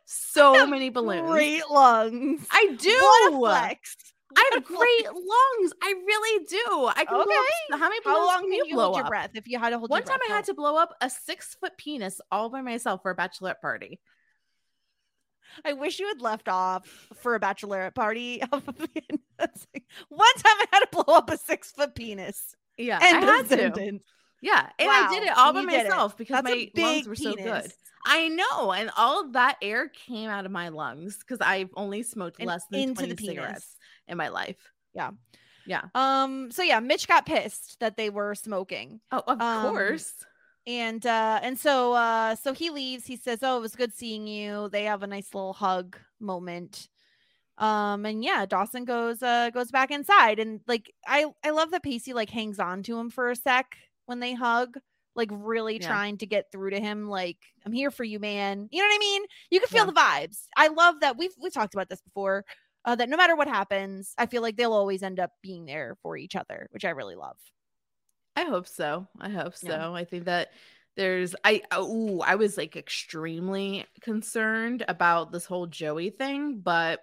So many balloons. Great lungs. I do. What a flex. I have great lungs. I really do. I can blow up. Okay. How many How long can you you blow hold your breath if you had to hold One time breath? I had to blow up a six foot penis all by myself for a bachelorette party. I wish you had left off for a bachelorette party. One time I had to blow up a six foot penis. Yeah, End I had to. Yeah, and I did it all by myself because That's my lungs were so good. I know, and all of that air came out of my lungs because I've only smoked And less than into 20 the penis. cigarettes in my life. Yeah. Yeah. Um. So yeah, Mitch got pissed that they were smoking, Oh, of Um, course. and uh, and so uh, so he leaves. He says, "Oh, it was good seeing you." They have a nice little hug moment. Um. And yeah, Dawson goes uh goes back inside, and like I I love that Pacey like hangs on to him for a sec when they hug. Like really Yeah. trying to get through to him, like I'm here for you, man. You know what I mean? You can feel Yeah. the vibes. I love that. We've we talked about this before. Uh, that no matter what happens, I feel like they'll always end up being there for each other, which I really love. I hope so. I hope so. Yeah. I think that there's I oh I was like extremely concerned about this whole Joey thing, but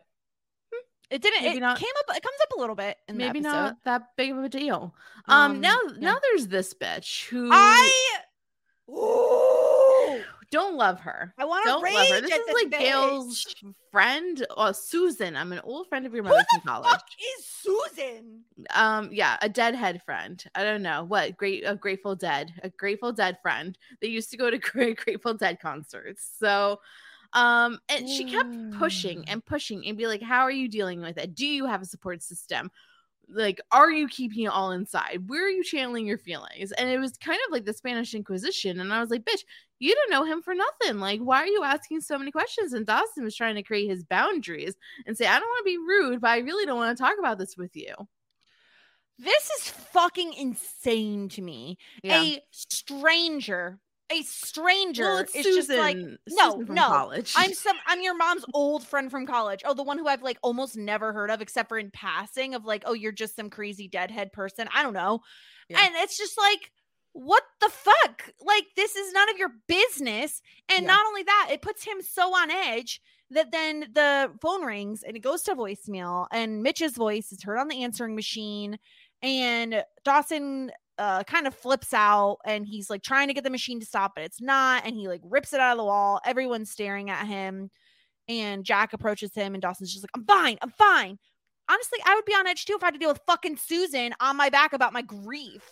It didn't. Maybe it not- came up. It comes up a little bit in maybe not that big of a deal. Um, Um, now yeah. now there's this bitch who I. Ooh, don't love her. I want to rage love her. This is like Gail's friend, uh, Susan. I'm an old friend of your Who mother's the from college. fuck is Susan? Um, yeah, a deadhead friend. I don't know what great a Grateful Dead, a Grateful Dead friend. They used to go to great Grateful Dead concerts. So, um, and she kept pushing and pushing and be like, "How are you dealing with it? Do you have a support system? Like, are you keeping it all inside? Where are you channeling your feelings?" And it was kind of like the Spanish Inquisition. And I was like, "Bitch, you don't know him for nothing. Like, why are you asking so many questions?" And Dawson was trying to create his boundaries and say, "I don't want to be rude, but I really don't want to talk about this with you." This is fucking insane to me. A stranger, a stranger Well, it's is Susan, just like no, no. college. I'm some I'm your mom's old friend from college. Oh, the one who I've like almost never heard of except for in passing of like, oh, you're just some crazy deadhead person. I don't know. Yeah. And it's just like, what the fuck? Like, this is none of your business. And Yeah. not only that, it puts him so on edge that then the phone rings and it goes to voicemail, and Mitch's voice is heard on the answering machine. And Dawson uh kind of flips out and he's like trying to get the machine to stop but it's not and he like rips it out of the wall. Everyone's staring at him and jack approaches him and dawson's just like i'm fine i'm fine. Honestly i would be on edge too if i had to deal with fucking susan on my back about my grief.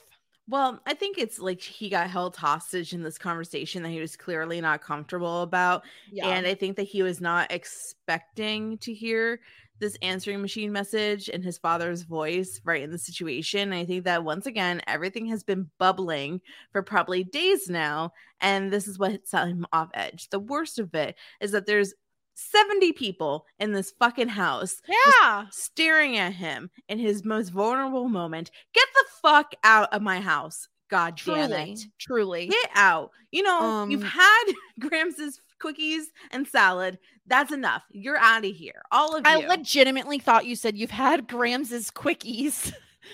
Well, I think it's like he got held hostage in this conversation that he was clearly not comfortable about. And I think that he was not expecting to hear this answering machine message and his father's voice right in the situation. I think that once again, everything has been bubbling for probably days now. And this is what set him off edge. The worst of it is that there's 70 people in this fucking house yeah staring at him in his most vulnerable moment. Get the fuck out of my house. God damn Truly, it. truly. Get out. You know, you've Um, had Grams's cookies and salad. That's enough. You're out of here. All of I you. legitimately thought you said you've had Grams's quickies.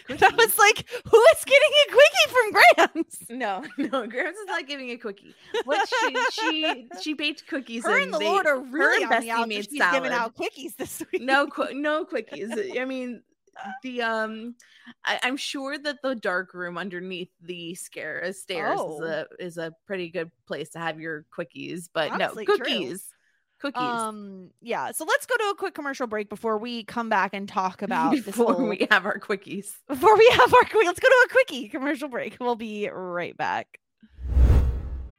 That was like, who is getting a quickie from Grams? no, no, Grams is not giving a cookie. What she she she baked cookies. Her and the they- Lord are really on the made She's giving out quickies this week. no qu- no quickies. I mean, the um, I, I'm sure that the dark room underneath the scare stairs Oh. is a is a pretty good place to have your quickies. But Honestly, no true. cookies, cookies. Um, yeah. So let's go to a quick commercial break before we come back and talk about this before whole- we have our quickies. before we have our quickies, let's go to a quickie commercial break. We'll be right back.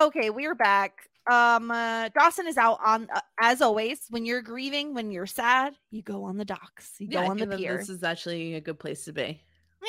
Okay, we are back. Um, uh, Dawson is out on uh, as always. When you're grieving, when you're sad, you go on the docks. You Yeah, go on the pier. This is actually a good place to be.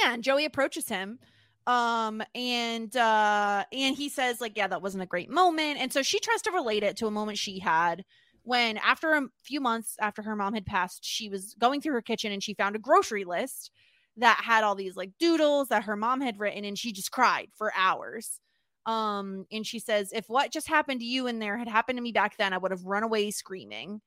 Yeah, and Joey approaches him. Um, and uh, and he says, like, yeah, that wasn't a great moment. And so she tries to relate it to a moment she had when after a few months after her mom had passed, she was going through her kitchen and she found a grocery list that had all these like doodles that her mom had written, and she just cried for hours. Um, and she says, if what just happened to you in there had happened to me back then, I would have run away screaming.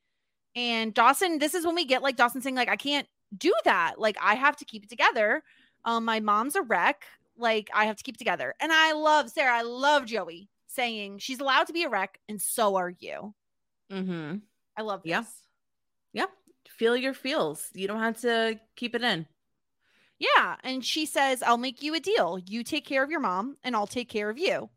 And Dawson, this is when we get like Dawson saying, like, I can't do that. Like, I have to keep it together. Um, my mom's a wreck. Like, I have to keep it together. And I love Sarah. I love Joey saying she's allowed to be a wreck, and so are you. Mm-hmm. I love this. Yeah. Yep. Feel your feels. You don't have to keep it in. Yeah. And she says, I'll make you a deal. You take care of your mom, and I'll take care of you.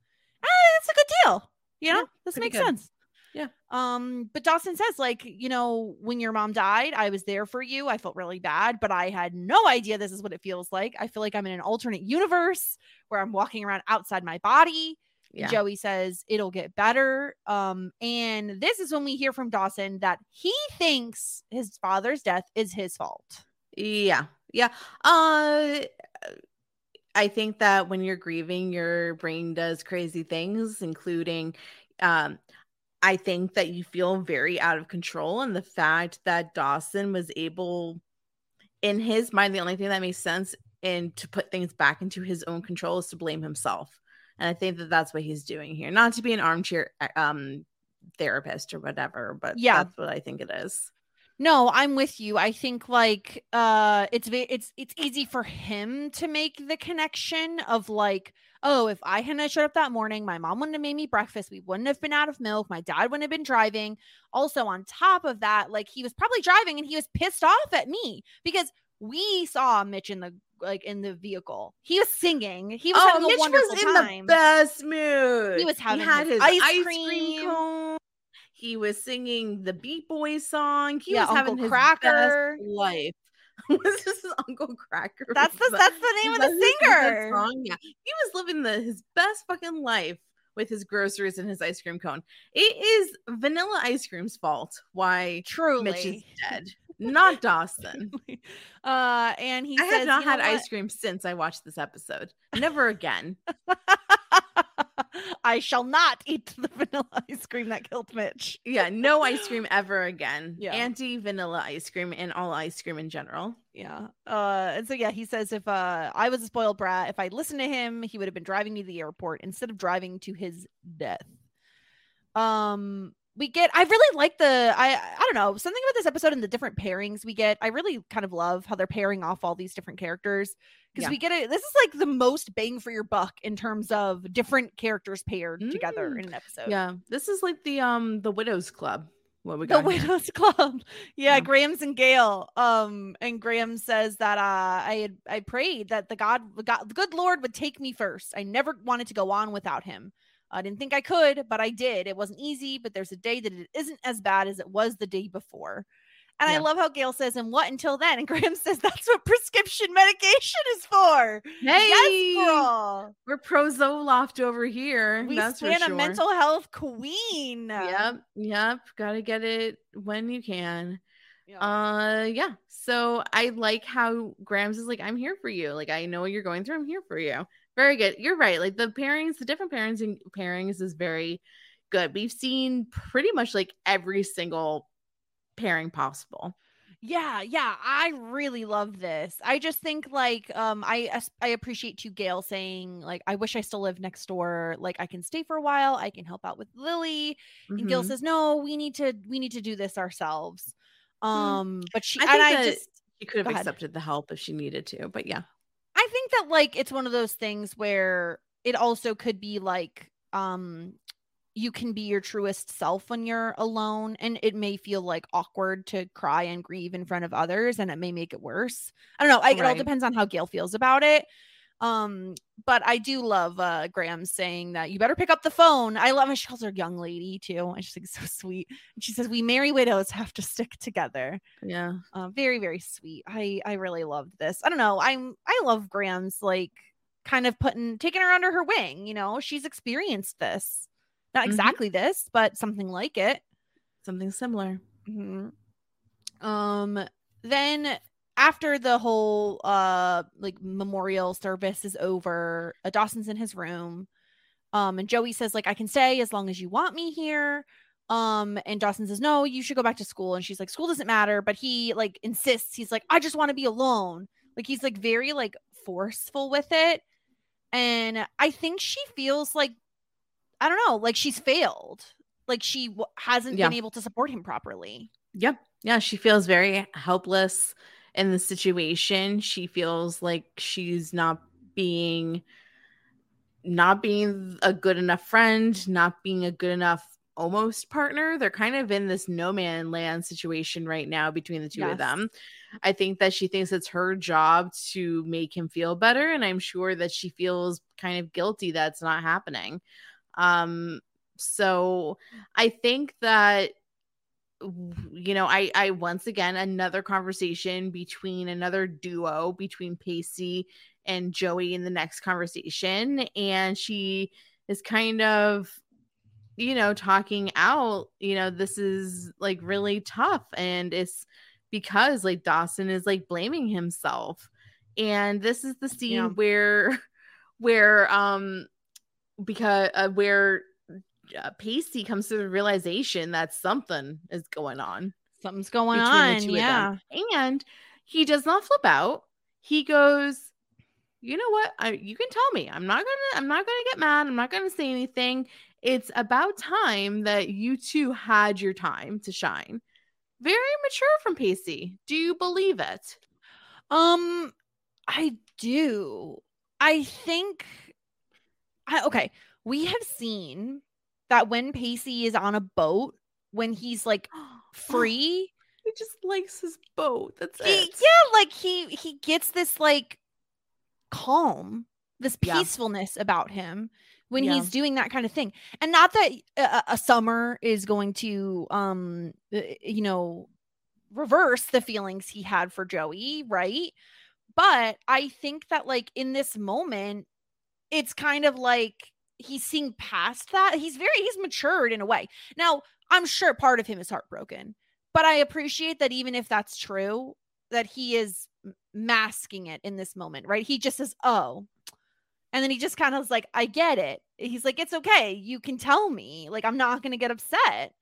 Ah, that's a good deal. You know, Yeah, this makes good. sense. Yeah. Um, but Dawson says, like, you know, when your mom died, I was there for you. I felt really bad, but I had no idea this is what it feels like. I feel like I'm in an alternate universe where I'm walking around outside my body. Yeah. Joey says it'll get better. Um, and this is when we hear from Dawson that he thinks his father's death is his fault. Yeah. Yeah. Uh I think that when you're grieving, your brain does crazy things, including um I think that you feel very out of control and the fact that Dawson was able in his mind the only thing that makes sense and to put things back into his own control is to blame himself. And I think that that's what he's doing here. Not to be an armchair um therapist or whatever, but Yeah. that's what I think it is. No, I'm with you. I think like uh it's it's it's easy for him to make the connection of like, oh, if I hadn't showed up that morning, my mom wouldn't have made me breakfast. We wouldn't have been out of milk. My dad wouldn't have been driving. Also, on top of that, like he was probably driving and he was pissed off at me because we saw Mitch in the like in the vehicle. He was singing. He was having Oh, Mitch a wonderful was in time. the best mood. He was having had his his ice ice, cream. cream. He was singing the Beat Boys song. He Yeah, was having Uncle his Cracker. best life. was this his Uncle Kracker? That's the that's the name of the singer. Song? Yeah, he was living the his best fucking life with his groceries and his ice cream cone. It is Vanilla Ice Cream's fault why Truly. Mitch is dead, not Dawson. Uh, and he I says, have not had what? ice cream since I watched this episode. Never again. I shall not eat the vanilla ice cream that killed Mitch. Yeah, no ice cream ever again. Yeah. Anti vanilla ice cream and all ice cream in general. Yeah. Uh, and so yeah, he says if uh I was a spoiled brat, if I listened to him, he would have been driving me to the airport instead of driving to his death. Um, we get I really like the I I don't know something about this episode and the different pairings we get. I really kind of love how they're pairing off all these different characters because Yeah. we get it. This is like the most bang for your buck in terms of different characters paired together Mm. in an episode. Yeah, this is like the um the Widows Club. What we the got? here. widows club yeah, Yeah. grams and gail um and graham says that uh i had i prayed that the god the god the good lord would take me first i never wanted to go on without him i didn't think i could but i did it wasn't easy but there's a day that it isn't as bad as it was the day before And I love how Gail says, and what until then? And Graham says, that's what prescription medication is for. Hey, Yes, girl. we're pro Zoloft over here. We that's for stand sure. a mental health queen. Yep, yep. Gotta get it when you can. Yeah. Uh, yeah. So I like how Grams is like, I'm here for you. Like I know what you're going through. I'm here for you. Very good. You're right. Like the pairings, the different pairings and pairings is very good. We've seen pretty much like every single pairing possible. Yeah, yeah, I really love this. I just think like um I I appreciate too Gail saying like I wish I still lived next door. Like I can stay for a while. I can help out with Lily. And Gail Mhm. says no, we need to we need to do this ourselves. Um but she I and I just she could have accepted the help if she needed to, but yeah. I think that like it's one of those things where it also could be like um you can be your truest self when you're alone and it may feel like awkward to cry and grieve in front of others and it may make it worse. I don't know. I, It all depends on how Gail feels about it. Um but I do love uh Graham saying that you better pick up the phone. I love she calls her young lady too. I just think it's so sweet. And she says we merry widows have to stick together Yeah. uh, very very sweet i i really loved this i don't know i'm i love grams like kind of putting taking her under her wing you know she's experienced this not Mhm. exactly this but something like it Something similar. Mhm. um then after the whole uh like memorial service is over uh, dawson's in his room um and joey says like i can stay as long as you want me here. Um and dawson says no you should go back to school. And she's like school doesn't matter but he like insists he's like i just want to be alone. Like he's like very like forceful with it. And i think she feels like i don't know like she's failed. Like she w- hasn't Yeah. been able to support him properly. Yep. Yeah, she feels very helpless in the situation. She feels like she's not being not being a good enough friend, not being a good enough almost partner. They're kind of in this no man land situation right now between the two Yes. of them. I think that she thinks it's her job to make him feel better and I'm sure that she feels kind of guilty that's not happening. Um so I think that you know i i once again another conversation between another duo between pacey and joey in the next conversation and she is kind of you know talking out you know this is like really tough and it's because like dawson is like blaming himself and this is the scene Yeah. where where um because uh, where uh, Pacey comes to the realization that something is going on something's going on yeah. And he does not flip out. He goes, "You know what? I, you can tell me. I'm not gonna. I'm not gonna get mad. I'm not gonna say anything. It's about time that you two had your time to shine." Very mature from Pacey. Do you believe it? Um, I do. I think I okay. We have seen that when Pacey is on a boat, when he's like free, He just likes his boat. That's he, it. yeah, like he he gets this like calm, this Yeah. peacefulness about him when Yeah. he's doing that kind of thing. And not that a, a summer is going to um uh, you know reverse the feelings he had for Joey, right? But I think that like in this moment it's kind of like he's seeing past that. He's very he's matured in a way. Now, I'm sure part of him is heartbroken, but I appreciate that even if that's true, that he is masking it in this moment, right? He just says, "Oh." And then he just kind of is like, "I get it." He's like, "It's okay. You can tell me. Like I'm not going to get upset."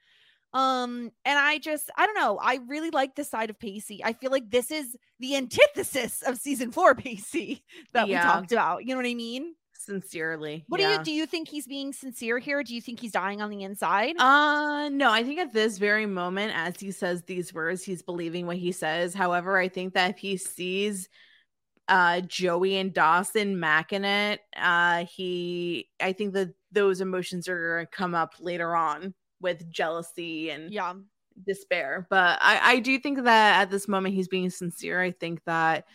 Um and I just I don't know. I really like this side of Pacey. I feel like this is the antithesis of season 4 Pacey that Yeah. we talked about. You know what I mean? Sincerely. What yeah. do you do you think he's being sincere here? Do you think he's dying on the inside? Uh no, I think at this very moment, as he says these words, he's believing what he says. However, I think that if he sees uh Joey and Dawson macking it, uh he I think that those emotions are gonna come up later on with jealousy and yeah. despair. But I, I do think that at this moment he's being sincere. I think that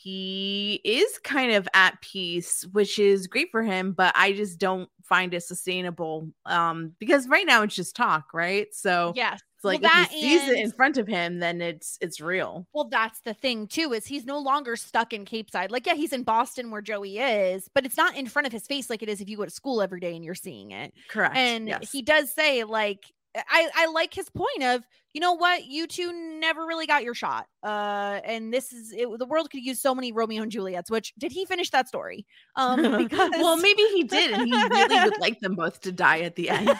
he is kind of at peace, which is great for him, but I just don't find it sustainable. Um, because right now it's just talk, right? So Yes. It's like Well, if he sees it in front of him, then it's it's real. Well, that's the thing too, is he's no longer stuck in Capeside. Like, yeah, he's in Boston where Joey is, but it's not in front of his face like it is if you go to school every day and you're seeing it. Correct. And yes. he does say, like, I, I like his point of, you know what, you two never really got your shot. Uh, and this is it, the world could use so many Romeo and Juliets. Which did he finish that story? Um, because well, maybe he did, and he really would like them both to die at the end.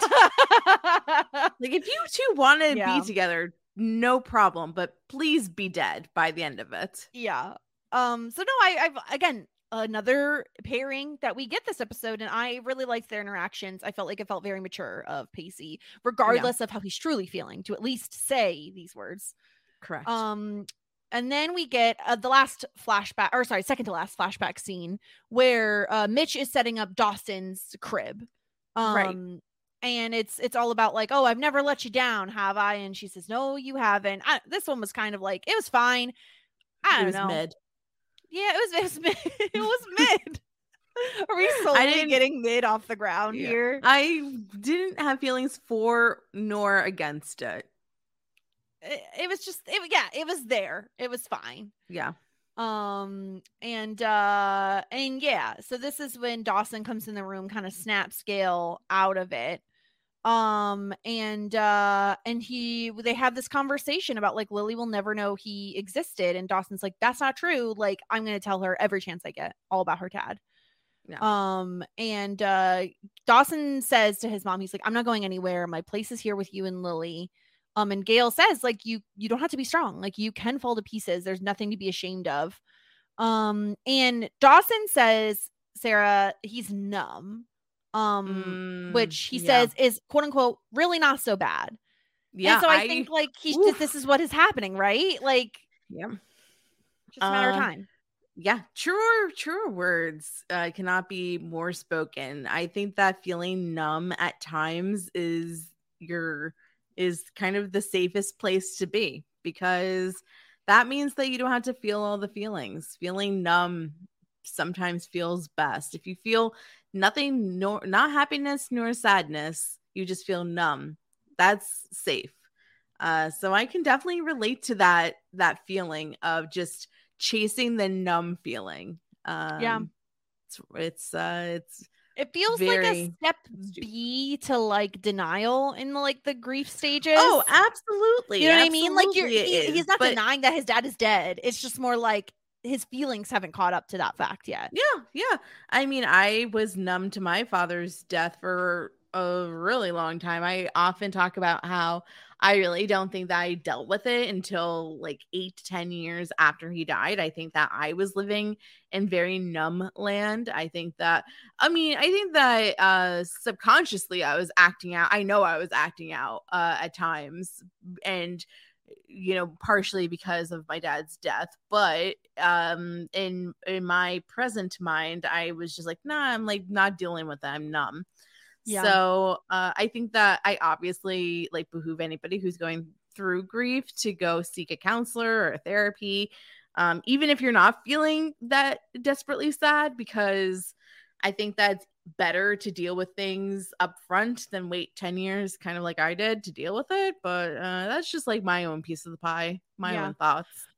Like if you two want to Yeah. be together, no problem, but please be dead by the end of it. yeah um so no i i've again another pairing that we get this episode and i really liked their interactions. I felt like it felt very mature of pacey regardless of how he's truly feeling to at least say these words. Correct. um and then we get uh, the last flashback or sorry second to last flashback scene where uh mitch is setting up dawson's crib. Um Right. and it's it's all about like oh i've never let you down have i? And she says no you haven't. I, this one was kind of like it was fine. I don't was know. mid. Yeah, it was it was mid. It was mid. Are we slowly getting mid off the ground Yeah. here? I didn't have feelings for nor against it. It, it was just it, yeah, it was there. It was fine. Yeah. Um and uh and yeah, so this is when Dawson comes in the room, kind of snap Gail out of it. Um and uh and he they have this conversation about like Lily will never know he existed and Dawson's like that's not true like I'm going to tell her every chance I get all about her dad. Yeah. Um and uh Dawson says to his mom he's like I'm not going anywhere my place is here with you and Lily. Um and Gail says like you you don't have to be strong like you can fall to pieces there's nothing to be ashamed of. Um and Dawson says Sarah he's numb. Um Mm, which he yeah. says is quote unquote really not so bad. Yeah. and so I, think like he's just this is what is happening, right? Like yeah. just a matter of Uh, time. Yeah, truer, truer words uh, cannot be more spoken. I think that feeling numb at times is your is kind of the safest place to be because that means that you don't have to feel all the feelings. Feeling numb sometimes feels best. If you feel nothing, nor not happiness nor sadness, you just feel numb. That's safe. Uh, so I can definitely relate to that that feeling of just chasing the numb feeling. Um, it's it's uh it's It feels like a step B to like denial in like the grief stages. oh absolutely you know what I mean? Like you're he- he's not but- denying that his dad is dead. It's just more like his feelings haven't caught up to that fact yet. Yeah, yeah. I mean, I was numb to my father's death for a really long time. I often talk about how I really don't think that I dealt with it until like eight to 10 years after he died. I think that I was living in very numb land. I think that, I mean, I think that uh, subconsciously I was acting out. I know I was acting out uh, at times. And, you know partially because of my dad's death but um in in my present mind i was just like nah i'm like not dealing with that i'm numb Yeah. so uh i think that i obviously like behoove anybody who's going through grief to go seek a counselor or a therapy um even if you're not feeling that desperately sad because i think that's better to deal with things up front than wait 10 years kind of like i did to deal with it but uh, that's just like my own piece of the pie my Yeah. own thoughts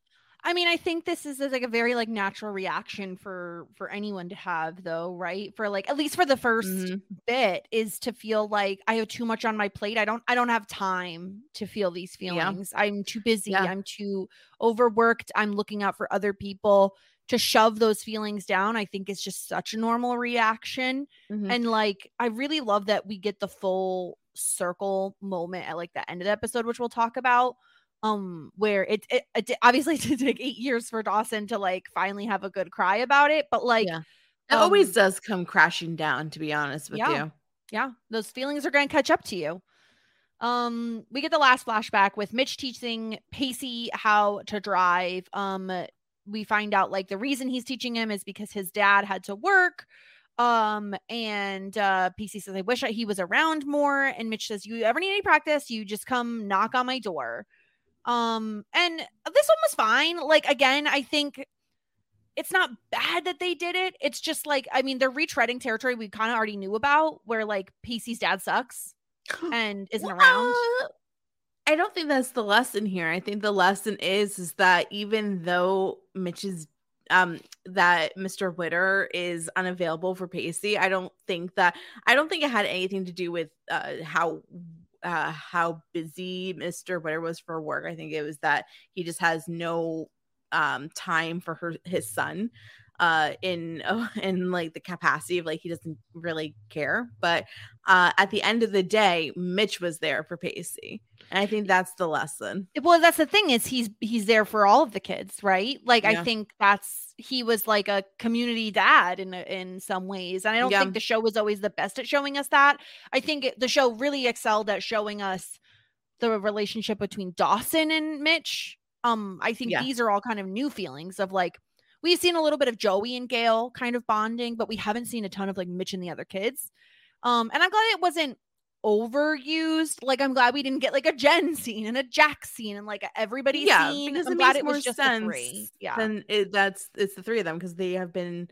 I mean, I think this is like a very like natural reaction for for anyone to have though, right? For like at least for the 1st Mhm. bit is to feel like I have too much on my plate. I don't I don't have time to feel these Yeah. feelings. I'm too busy. Yeah. I'm too overworked. I'm looking out for other people to shove those feelings down. I think it's just such a normal reaction. Mhm. And like I really love that we get the full circle moment at like the end of the episode which we'll talk about um where it, it, it obviously did take eight years for dawson to like finally have a good cry about it but like Yeah. it always um, does come crashing down to be honest with yeah. you yeah those feelings are going to catch up to you um we get the last flashback with mitch teaching pacey how to drive um we find out like the reason he's teaching him is because his dad had to work um and uh pacey says i wish I, he was around more and mitch says you ever need any practice you just come knock on my door um and this one was fine like again i think it's not bad that they did it. It's just like, I mean, they're retreading territory we kind of already knew about, where like Pacey's dad sucks and isn't around. I don't think that's the lesson here. I think the lesson is is that even though Mitch is um that Mr. Witter is unavailable for Pacey, I don't think that I don't think it had anything to do with uh how uh how busy Mr. Witter was for work. I think it was that he just has no um time for her his son uh in uh, in like the capacity of like he doesn't really care but uh at the end of the day mitch was there for pacey and i think that's the lesson well that's the thing is he's he's there for all of the kids right like Yeah. i think that's he was like a community dad in in some ways and i don't Yeah. think the show was always the best at showing us that i think it, the show really excelled at showing us the relationship between dawson and mitch um i think Yeah. these are all kind of new feelings of like we've seen a little bit of joey and gail kind of bonding but we haven't seen a ton of like mitch and the other kids. Um and i'm glad it wasn't overused. Like i'm glad we didn't get like a jen scene and a jack scene and like everybody yeah scene. because i'm it glad makes it more was just sense three. yeah. then it, that's it's the three of them because they have been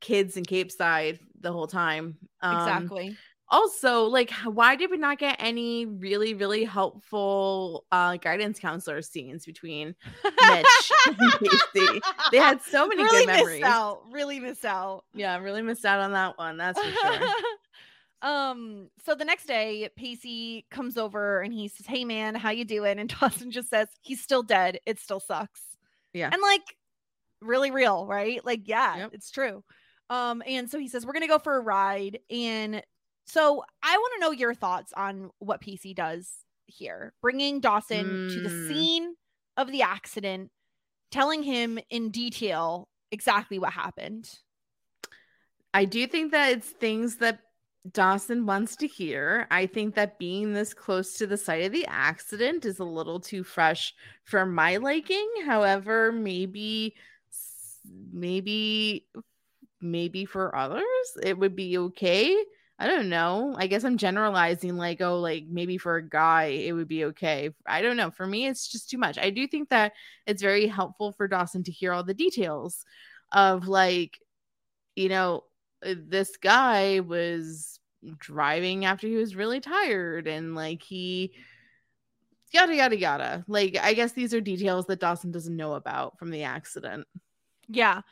kids in Capeside the whole time. Um, exactly also like why did we not get any really really helpful uh guidance counselor scenes between Mitch and Pacey? They had so many really good memories. missed out really missed out Yeah, really missed out on that one. That's for sure. um so the next day pacey comes over and he says hey man how you doing and dawson just says he's still dead it still sucks Yeah. and like really real right like yeah Yep. it's true um and so he says we're gonna go for a ride and so i want to know your thoughts on what Pacey does here bringing dawson to the Mm. scene of the accident telling him in detail exactly what happened I do think that it's things that Dawson wants to hear. I think that being this close to the site of the accident is a little too fresh for my liking. However, maybe maybe maybe for others it would be okay. I don't know. I guess I'm generalizing like oh like maybe for a guy it would be okay. I don't know. For me it's just too much. I do think that it's very helpful for Dawson to hear all the details of like you know uh, this guy was driving after he was really tired and like he yada yada yada like i guess these are details that dawson doesn't know about from the accident Yeah.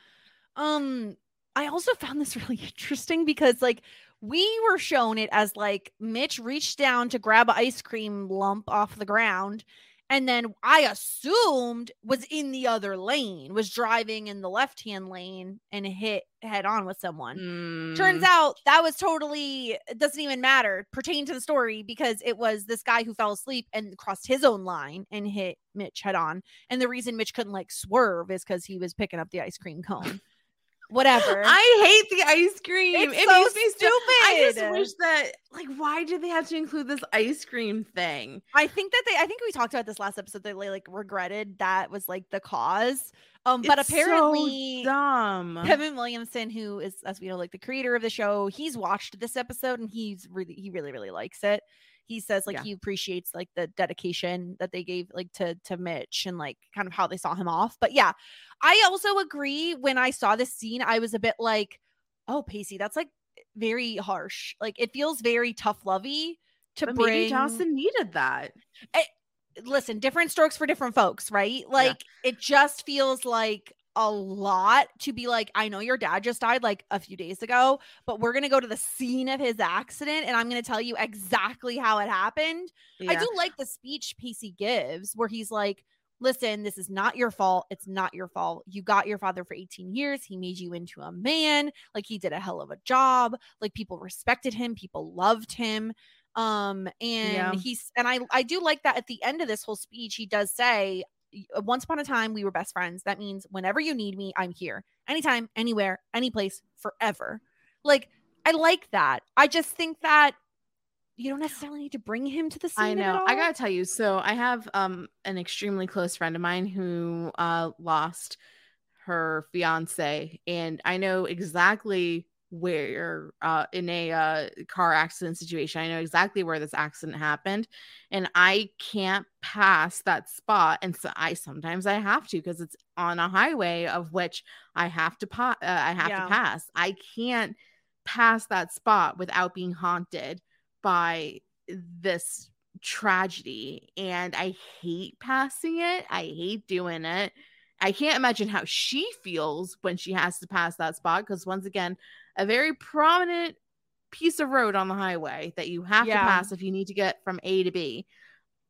Um I also found this really interesting because like we were shown it as like Mitch reached down to grab an ice cream lump off the ground and then I assumed was in the other lane, was driving in the left-hand lane and hit head on with someone. Turns Mm, out that was totally it doesn't even matter pertain to the story because it was this guy who fell asleep and crossed his own line and hit Mitch head on. And the reason Mitch couldn't like swerve is because he was picking up the ice cream cone. Whatever. i hate the ice cream It's it so makes me stupid. i just wish that like why did they have to include this ice cream thing I think that they I think we talked about this last episode. They like regretted that was like the cause. Um, but It's so apparently dumb Kevin Williamson, who is, as we know, like the creator of the show, he's watched this episode and he's really, he really, really likes it. He says like Yeah. he appreciates like the dedication that they gave like to to Mitch and like kind of how they saw him off. But yeah, I also agree. When I saw this scene, I was a bit like, "Oh, Pacey, that's like very harsh. Like it feels very tough lovey to but bring." maybe dawson needed that eh, listen, different strokes for different folks, right? Like it just feels like a lot to be like, I know your dad just died like a few days ago, but we're gonna go to the scene of his accident and I'm gonna tell you exactly how it happened. I do like the speech Pacey gives where he's like, Listen, this is not your fault. It's not your fault. You got your father for 18 years. He made you into a man. Like he did a hell of a job. Like people respected him. People loved him um and Yeah. he's and i i do like that at the end of this whole speech he does say "Y- uh, once upon a time we were best friends that means whenever you need me i'm here anytime anywhere any place forever like i like that i just think that you don't necessarily need to bring him to the scene I know. I gotta tell you. So I have um an extremely close friend of mine who uh lost her fiance, and I know exactly where uh in a uh car accident situation. I know exactly where this accident happened, and I can't pass that spot. And so I sometimes I have to because it's on a highway of which I have to pa- uh, I have Yeah. to pass. I can't pass that spot without being haunted by this tragedy and I hate passing it. I hate doing it. I can't imagine how she feels when she has to pass that spot because once again, a very prominent piece of road on the highway that you have Yeah. to pass if you need to get from A to B.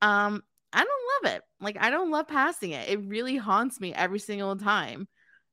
Um, I don't love it. Like I don't love passing it. It really haunts me every single time.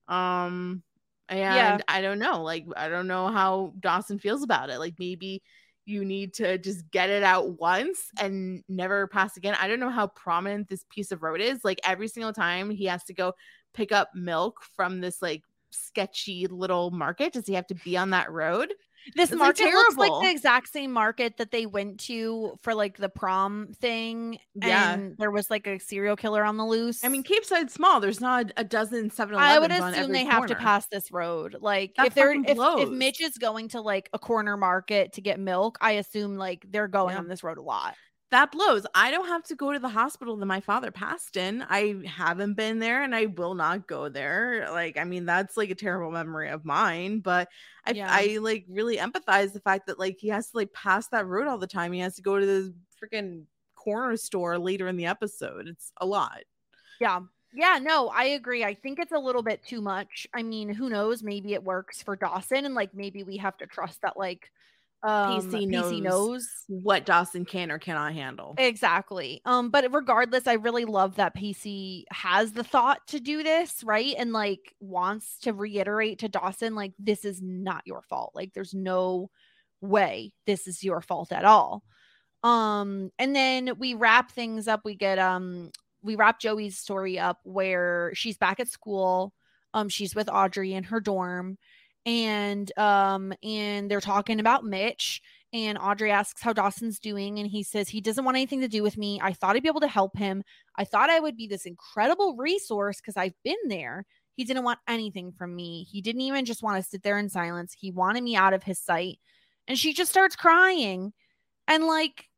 Um, and Yeah. I don't know. Like I don't know how Dawson feels about it. Like maybe you need to just get it out once and never pass again. I don't know how prominent this piece of road is. Like every single time he has to go pick up milk from this like sketchy little market, does he have to be on that road? This It's, like, market looks like the exact same market that they went to for like the prom thing. Yeah. And there was like a serial killer on the loose. I mean, Capeside's small. There's not a dozen 7 I would assume they have to pass this road. Like That if they're if, if. Mitch is going to like a corner market to get milk, I assume like they're going Yeah. on this road a lot. That blows. I don't have to go to the hospital that my father passed in. I haven't been there and I will not go there. Like, I mean, that's like a terrible memory of mine, but I, Yeah. I like really empathize the fact that like he has to like pass that road all the time. He has to go to the freaking corner store later in the episode. It's a lot. Yeah. Yeah, no, I agree. I think it's a little bit too much. I mean, who knows? Maybe it works for Dawson and like maybe we have to trust that like um Pacey Pacey knows. knows. What Dawson can or cannot handle. Exactly. Um, but regardless, I really love that Pacey has the thought to do this, right? And like wants to reiterate to Dawson, like, this is not your fault. Like, there's no way this is your fault at all. Um, and then we wrap things up. We get um we wrap Joey's story up where she's back at school. Um, she's with Audrey in her dorm, and um, and they're talking about Mitch. And Audrey asks how Dawson's doing, and he says he doesn't want anything to do with me. I thought I'd be able to help him. I thought I would be this incredible resource because I've been there. He didn't want anything from me. He didn't even just want to sit there in silence. He wanted me out of his sight. And she just starts crying. And like,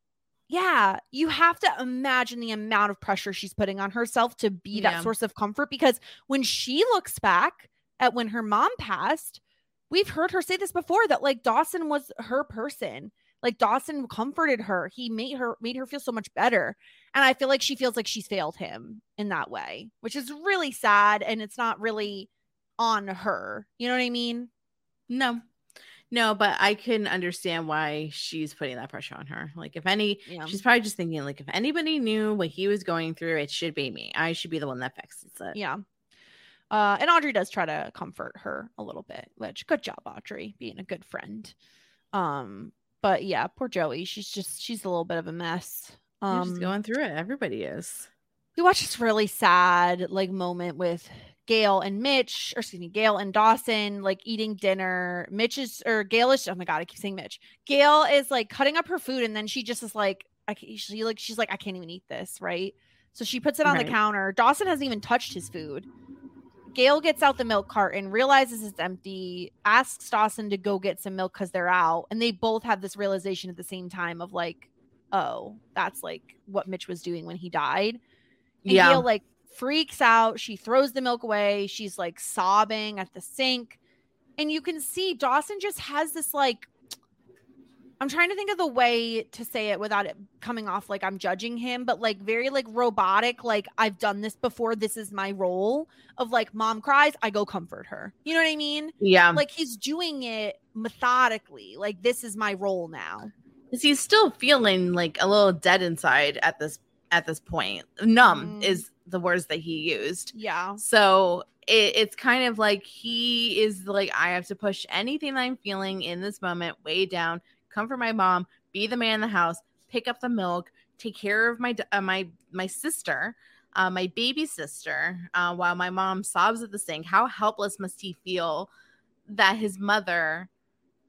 yeah, you have to imagine the amount of pressure she's putting on herself to be Yeah. that source of comfort because when she looks back at when her mom passed, we've heard her say this before that like Dawson was her person. Like Dawson comforted her. He made her made her feel so much better. And I feel like she feels like she's failed him in that way, which is really sad and it's not really on her. You know what I mean? No. No, but I can understand why she's putting that pressure on her. Like, if any, Yeah. she's probably just thinking, like, if anybody knew what he was going through, it should be me. I should be the one that fixes it. Yeah. Uh, and Audrey does try to comfort her a little bit, which good job, Audrey, being a good friend. Um, but yeah, poor Joey. She's just she's a little bit of a mess. Um, just going through it. Everybody is. we watched this really sad like moment with Gail and Mitch, or excuse me, Gail and Dawson like eating dinner. Mitch is or Gail is oh my god, I keep saying Mitch. Gail is like cutting up her food and then she just is like I she like she's like I can't even eat this, right? So she puts it on Right. the counter. Dawson hasn't even touched his food. Gail gets out the milk carton, realizes it's empty, asks Dawson to go get some milk because they're out, and they both have this realization at the same time of like, oh, that's like what Mitch was doing when he died. And Yeah. Gail like freaks out. She throws the milk away. She's like sobbing at the sink. And you can see Dawson just has this like I'm trying to think of the way to say it without it coming off like I'm judging him, but like very like robotic, like I've done this before. This is my role of like mom cries, I go comfort her. You know what I mean? Yeah. Like he's doing it methodically. Like this is my role now. Because he's still feeling like a little dead inside at this at this point. Numb Mm. is the words that he used. Yeah. So it, it's kind of like he is like, I have to push anything that I'm feeling in this moment way down, comfort my mom, be the man in the house, pick up the milk, take care of my uh, my my sister, uh, my baby sister, uh, while my mom sobs at the sink. How helpless must he feel that his mother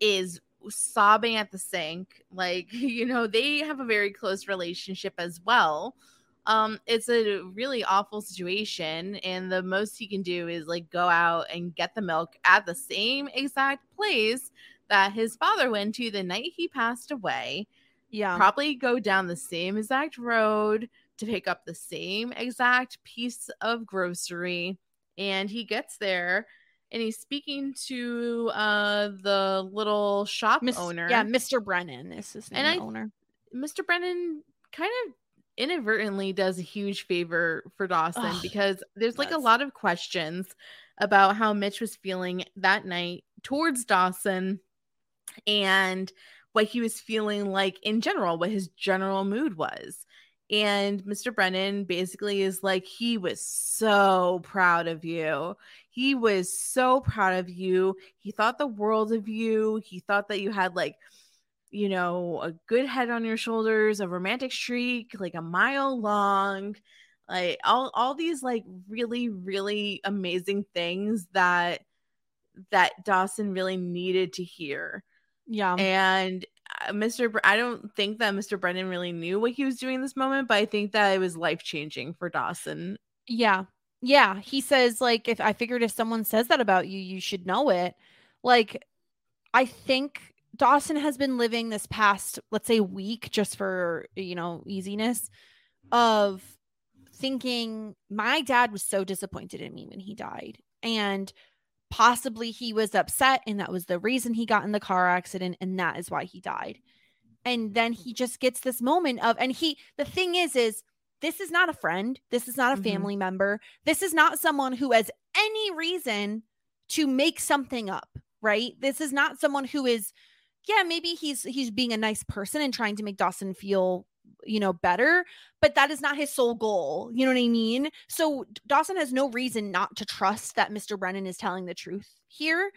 is sobbing at the sink? Like you know, they have a very close relationship as well um it's a really awful situation and the most he can do is like go out and get the milk at the same exact place that his father went to the night he passed away Yeah. probably go down the same exact road to pick up the same exact piece of grocery and he gets there and he's speaking to uh the little shop Miss- owner Yeah, Mr. Brennan is his name, And I- owner. Mr. Brennan kind of inadvertently does a huge favor for Dawson Ugh, because there's like a lot of questions about how Mitch was feeling that night towards Dawson and what he was feeling like in general, what his general mood was. And Mr. Brennan basically is like, he was so proud of you. He was so proud of you. He thought the world of you. He thought that you had like, you know, a good head on your shoulders, a romantic streak, like a mile long, like all all these like really really amazing things that that Dawson really needed to hear. Yeah. And uh, Mr. Br- I don't think that Mr. Brennan really knew what he was doing this moment, but I think that it was life changing for Dawson. Yeah. Yeah. He says, like, if I figured if someone says that about you, you should know it. Like, I think Dawson has been living this past, let's say, week, just for, you know, easiness, of thinking my dad was so disappointed in me when he died. And possibly he was upset, and that was the reason he got in the car accident, and that is why he died. And then he just gets this moment of, and he, the thing is, is this is not a friend. This is not a Mhm. family member. This is not someone who has any reason to make something up, right? This is not someone who is yeah, maybe he's he's being a nice person and trying to make Dawson feel, you know, better, but that is not his sole goal. You know what I mean? So Dawson has no reason not to trust that Mr. Brennan is telling the truth here.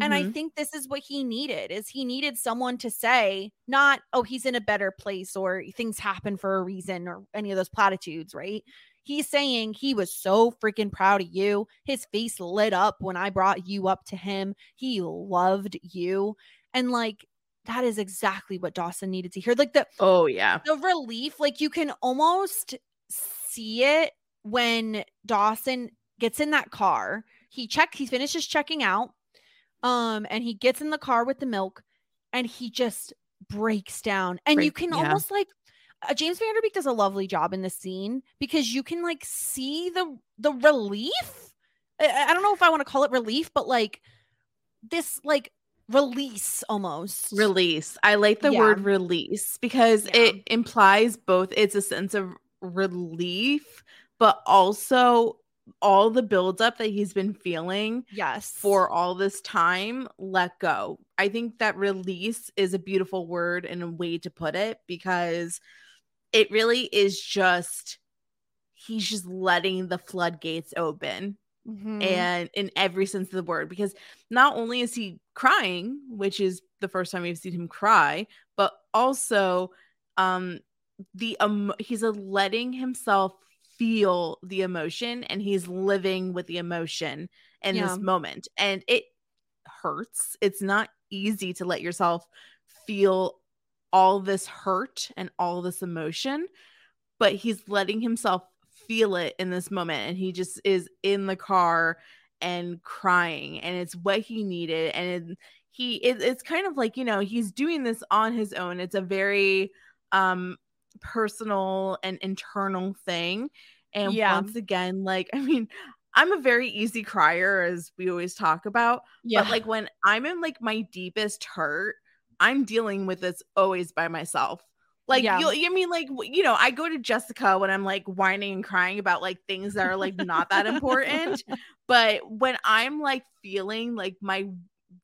And I Mhm. think this is what he needed is he needed someone to say not oh he's in a better place or things happen for a reason or any of those platitudes, right? He's saying he was so freaking proud of you. His face lit up when I brought you up to him. He loved you. And like that is exactly what Dawson needed to hear. Like the oh yeah. the relief, like you can almost see it when Dawson gets in that car. He check he finishes checking out. Um, and he gets in the car with the milk and he just breaks down. And you can yeah. almost like uh, James Van Der Beek does a lovely job in the scene because you can like see the the relief. I, I don't know if I want to call it relief, but like this like release almost. Release. I like the Yeah. word release because Yeah. it implies both it's a sense of relief, but also all the buildup that he's been feeling Yes. for all this time let go. I think that release is a beautiful word and a way to put it because it really is just he's just letting the floodgates open Mhm. and in every sense of the word because not only is he crying which is the first time we've seen him cry but also um the um he's a letting himself feel the emotion and he's living with the emotion in Yeah. this moment and it hurts it's not easy to let yourself feel all this hurt and all this emotion but he's letting himself feel it in this moment and he just is in the car and crying and it's what he needed and it, he it, it's kind of like you know he's doing this on his own it's a very um personal and internal thing and Yeah. once again like i mean i'm a very easy crier as we always talk about yeah. but like when i'm in like my deepest hurt i'm dealing with this always by myself like Yeah. you you mean like you know i go to jessica when i'm like whining and crying about like things that are like not that important but when i'm like feeling like my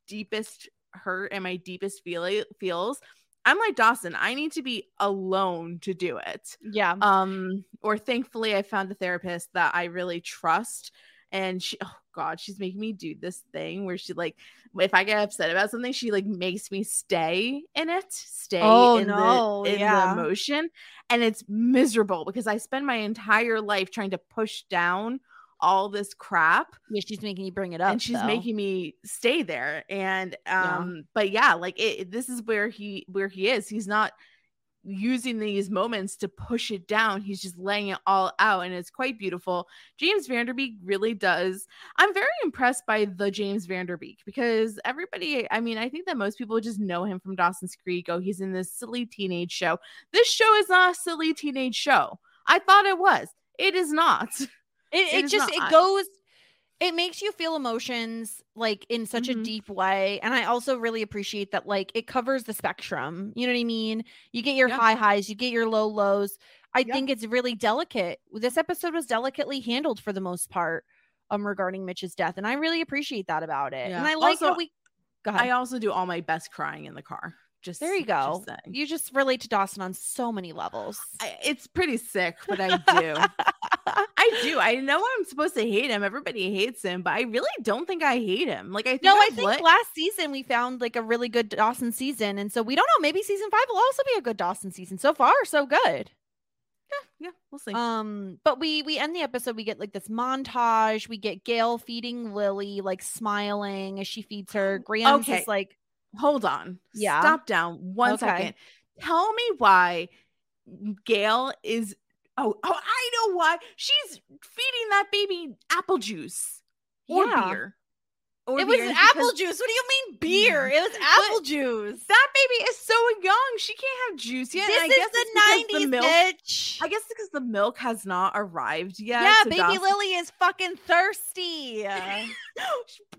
deepest hurt and my deepest feel feels i'm like dawson i need to be alone to do it yeah. um or thankfully i found a therapist that i really trust and she oh god she's making me do this thing where she like if i get upset about something she like makes me stay in it stay Oh, in, no, the, in yeah. the emotion and it's miserable because i spend my entire life trying to push down all this crap yeah, she's making you bring it up. and she's though. making me stay there and Yeah. um but yeah like it this is where he where he is he's not using these moments to push it down. He's just laying it all out and it's quite beautiful. James Van Der Beek really does. I'm very impressed by the James Van Der Beek because everybody i mean i think that most people just know him from dawson's creek. Oh he's in this silly teenage show. This show is not a silly teenage show. I thought it was. It is not. It, It just not. it goes it makes you feel emotions like in such Mhm. a deep way and i also really appreciate that like it covers the spectrum you know what i mean you get your Yeah. high highs you get your low lows i Yeah. think it's really delicate this episode was delicately handled for the most part um regarding mitch's death and i really appreciate that about it and i like how we I also do all my best crying in the car. Just there you go you just relate to dawson on so many levels I, it's pretty sick, but I do. I do. I know I'm supposed to hate him. Everybody hates him, but I really don't think I hate him. Like I think no, I I've think last season we found like a really good Dawson season, and so we don't know. Maybe season five will also be a good Dawson season. So far, so good. Yeah, yeah, we'll see. Um, but we we end the episode. We get like this montage. We get Gail feeding Lily, like smiling as she feeds her. Grams Okay. is like, Hold on. Yeah. Stop down one Okay. second. Tell me why Gail is oh oh I know why. She's feeding that baby apple juice or Yeah. beer. Or it was apple because juice. What do you mean mm. beer? It was apple juice. That baby is so young. She can't have juice yet. and this is the nineties, bitch. I guess because the milk has not arrived yet. yeah, so baby Dawson- Lily is fucking thirsty.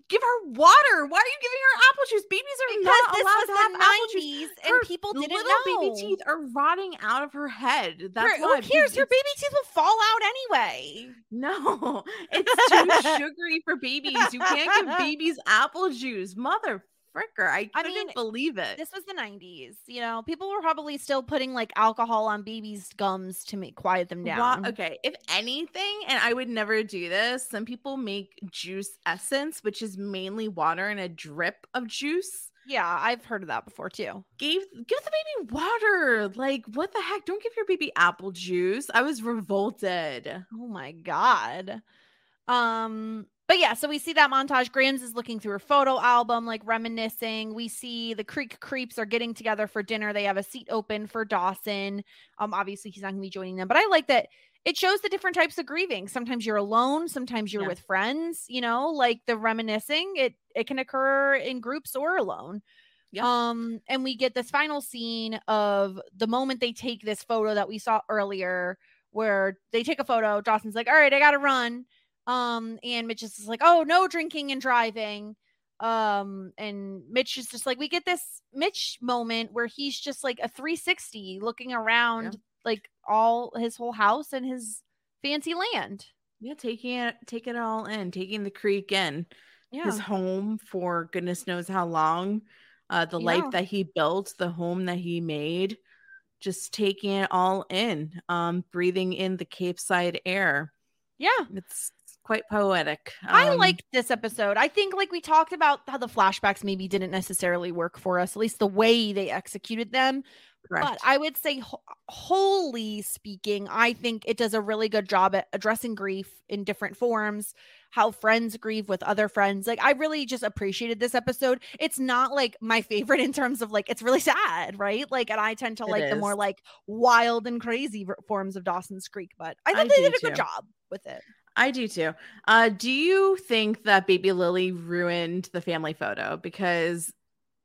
Give her water. Why are you giving her apple juice? Babies are because not this allowed to have apple juice. nineties, Her and people didn't little know. baby teeth are rotting out of her head. That's Her- why. who cares? because Her baby teeth will fall out anyway. No, it's too sugary for babies. You can't give babies apple juice, mother fricker. I I couldn't mean, believe it. This was the 90s. You know, people were probably still putting like alcohol on babies' gums to make quiet them down. okay, if anything, and I would never do this, some people make juice essence, which is mainly water and a drip of juice. Yeah, I've heard of that before too. Give give the baby water. Like, what the heck? Don't give your baby apple juice. I was revolted. Oh my god. Um but yeah, so we see that montage. Grams is looking through her photo album, like reminiscing. We see the Creek Creeps are getting together for dinner. They have a seat open for Dawson. Um, obviously he's not gonna be joining them, but I like that it shows the different types of grieving. Sometimes you're alone, sometimes you're Yeah. with friends, you know, like the reminiscing. It it can occur in groups or alone. Yeah. Um, and we get this final scene of the moment they take this photo that we saw earlier, where they take a photo. Dawson's like, "All right, I gotta run." Um, and Mitch is just like, "Oh, no drinking and driving." Um, and Mitch is just like, we get this Mitch moment where he's just like a 360 looking around like all his whole house and his fancy land. Yeah, taking it taking it all in, taking the creek in. Yeah. His home for goodness knows how long. Uh the Yeah. life that he built, the home that he made, just taking it all in. Um, breathing in the Capeside air. yeah. It's quite poetic. I Um, liked this episode. I think like we talked about how the flashbacks maybe didn't necessarily work for us, at least the way they executed them. correct. But I would say, wh- wholly speaking, I think it does a really good job at addressing grief in different forms, how friends grieve with other friends. Like, I really just appreciated this episode. It's not like my favorite in terms of like, it's really sad, right? Like, and I tend to It like the more like wild and crazy forms of Dawson's Creek, but I I thought they did a good job with it. I do too. Uh, do you think that baby Lily ruined the family photo? Because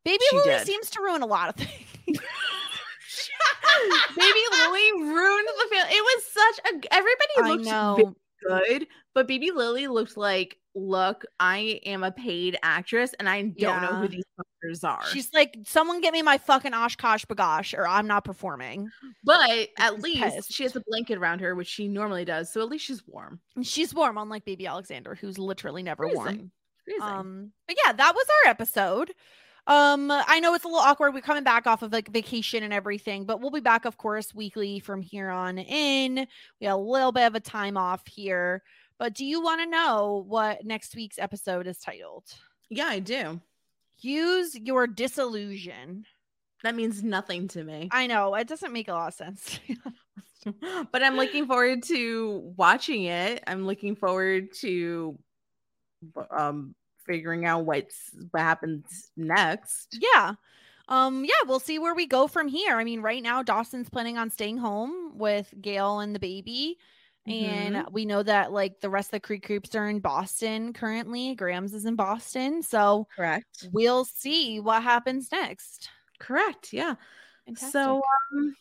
Baby Lily did. seems to ruin a lot of things. baby Lily ruined the family. It was such a everybody looked. Good, but baby Lily looked like, look, I am a paid actress and I don't know who these fuckers are. She's like, someone get me my fucking OshKosh B'gosh, or I'm not performing. but at least pissed. she has a blanket around her, which she normally does. So at least she's warm. She's warm, unlike baby Alexander, who's literally never warm. Um, but yeah, that was our episode. Um, I know it's a little awkward. We're coming back off of like vacation and everything, but we'll be back, of course, weekly from here on in. We had a little bit of a time off here. But do you want to know what next week's episode is titled? yeah, I do. Use your disillusion. That means nothing to me. I know it doesn't make a lot of sense. but I'm looking forward to watching it. I'm looking forward to um figuring out what's what happens next. yeah. Um, yeah, we'll see where we go from here. I mean, right now Dawson's planning on staying home with Gail and the baby. And we know that like the rest of the Creek Creeps are in Boston currently. Grams is in Boston. So Correct. we'll see what happens next. Correct. Yeah. Fantastic. So um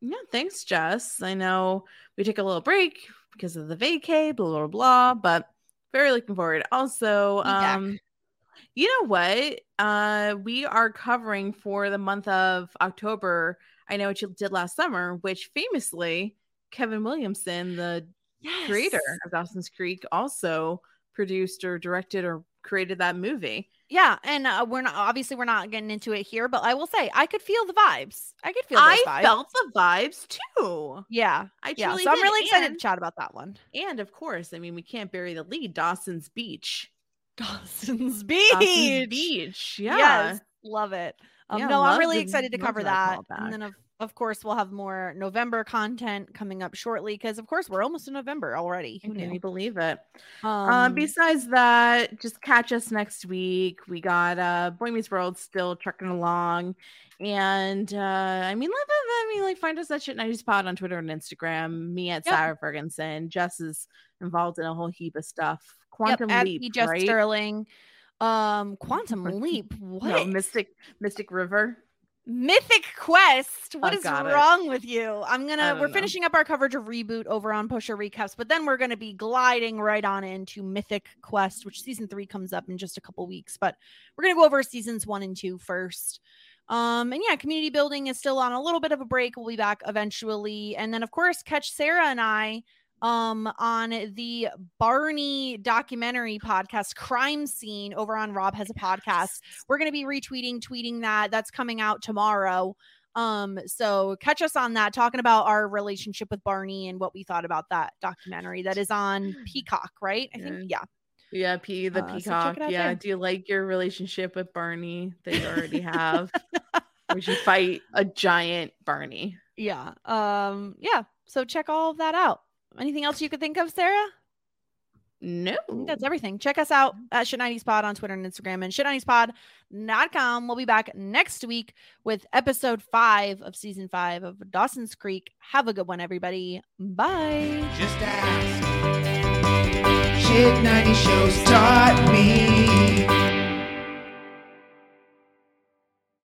yeah, thanks, Jess. I know we took a little break because of the vacay, blah blah blah, but very looking forward. Also, um, you know what? Uh, we are covering for the month of October. I know what you did last summer, which famously Kevin Williamson, the creator of Dawson's Creek, also produced or directed or created that movie. Yeah, and uh, we're not obviously we're not getting into it here, but I will say I could feel the vibes. I could feel. I vibes. felt the vibes too. Yeah, I yeah. truly So I'm really excited and- to chat about that one. And of course, I mean, we can't bury the lead. Dawson's Beach. Dawson's Beach. Dawson's Beach. Yeah. Yes, love it. Um, Yeah, no, I'm really excited to cover that that, and then of of course we'll have more November content coming up shortly because of course we're almost in November already. Who Can you believe it? Um, Um, besides that, just catch us next week. We got uh Boy Meets World still trucking along. And uh I mean, let I mean, like find us at Shit 90s Pod on Twitter and Instagram. Me at Yep. Sarah Ferguson. Jess is involved in a whole heap of stuff. Quantum at Leap. Jeff right? Sterling. Um, Quantum Leap. What? No, Mystic Mystic River. Mythic Quest. What is it. wrong with you? I'm gonna. We're know. finishing up our coverage of reboot over on Pusher Recaps, but then we're gonna be gliding right on into Mythic Quest, which season three comes up in just a couple weeks. But we're gonna go over seasons one and two first. Um, and yeah, community building is still on a little bit of a break. We'll be back eventually. And then of course, catch Sarah and I um on the Barney documentary podcast Crime Scene over on Rob has a podcast we're going to be retweeting tweeting that that's coming out tomorrow um so catch us on that talking about our relationship with barney and what we thought about that documentary that is on peacock right i think yeah Yeah, P the Uh, peacock. out yeah. there. Do you like your relationship with Barney that you already have? or should you fight a giant Barney? yeah um yeah so check all of that out anything else you could think of sarah No. I think that's everything. Check us out at Shit 90s Pod on Twitter and Instagram and shit90spod.com. We'll be back next week with episode five of season five of Dawson's Creek. Have a good one, everybody. Bye. Just ask. Shit 90 shows taught me.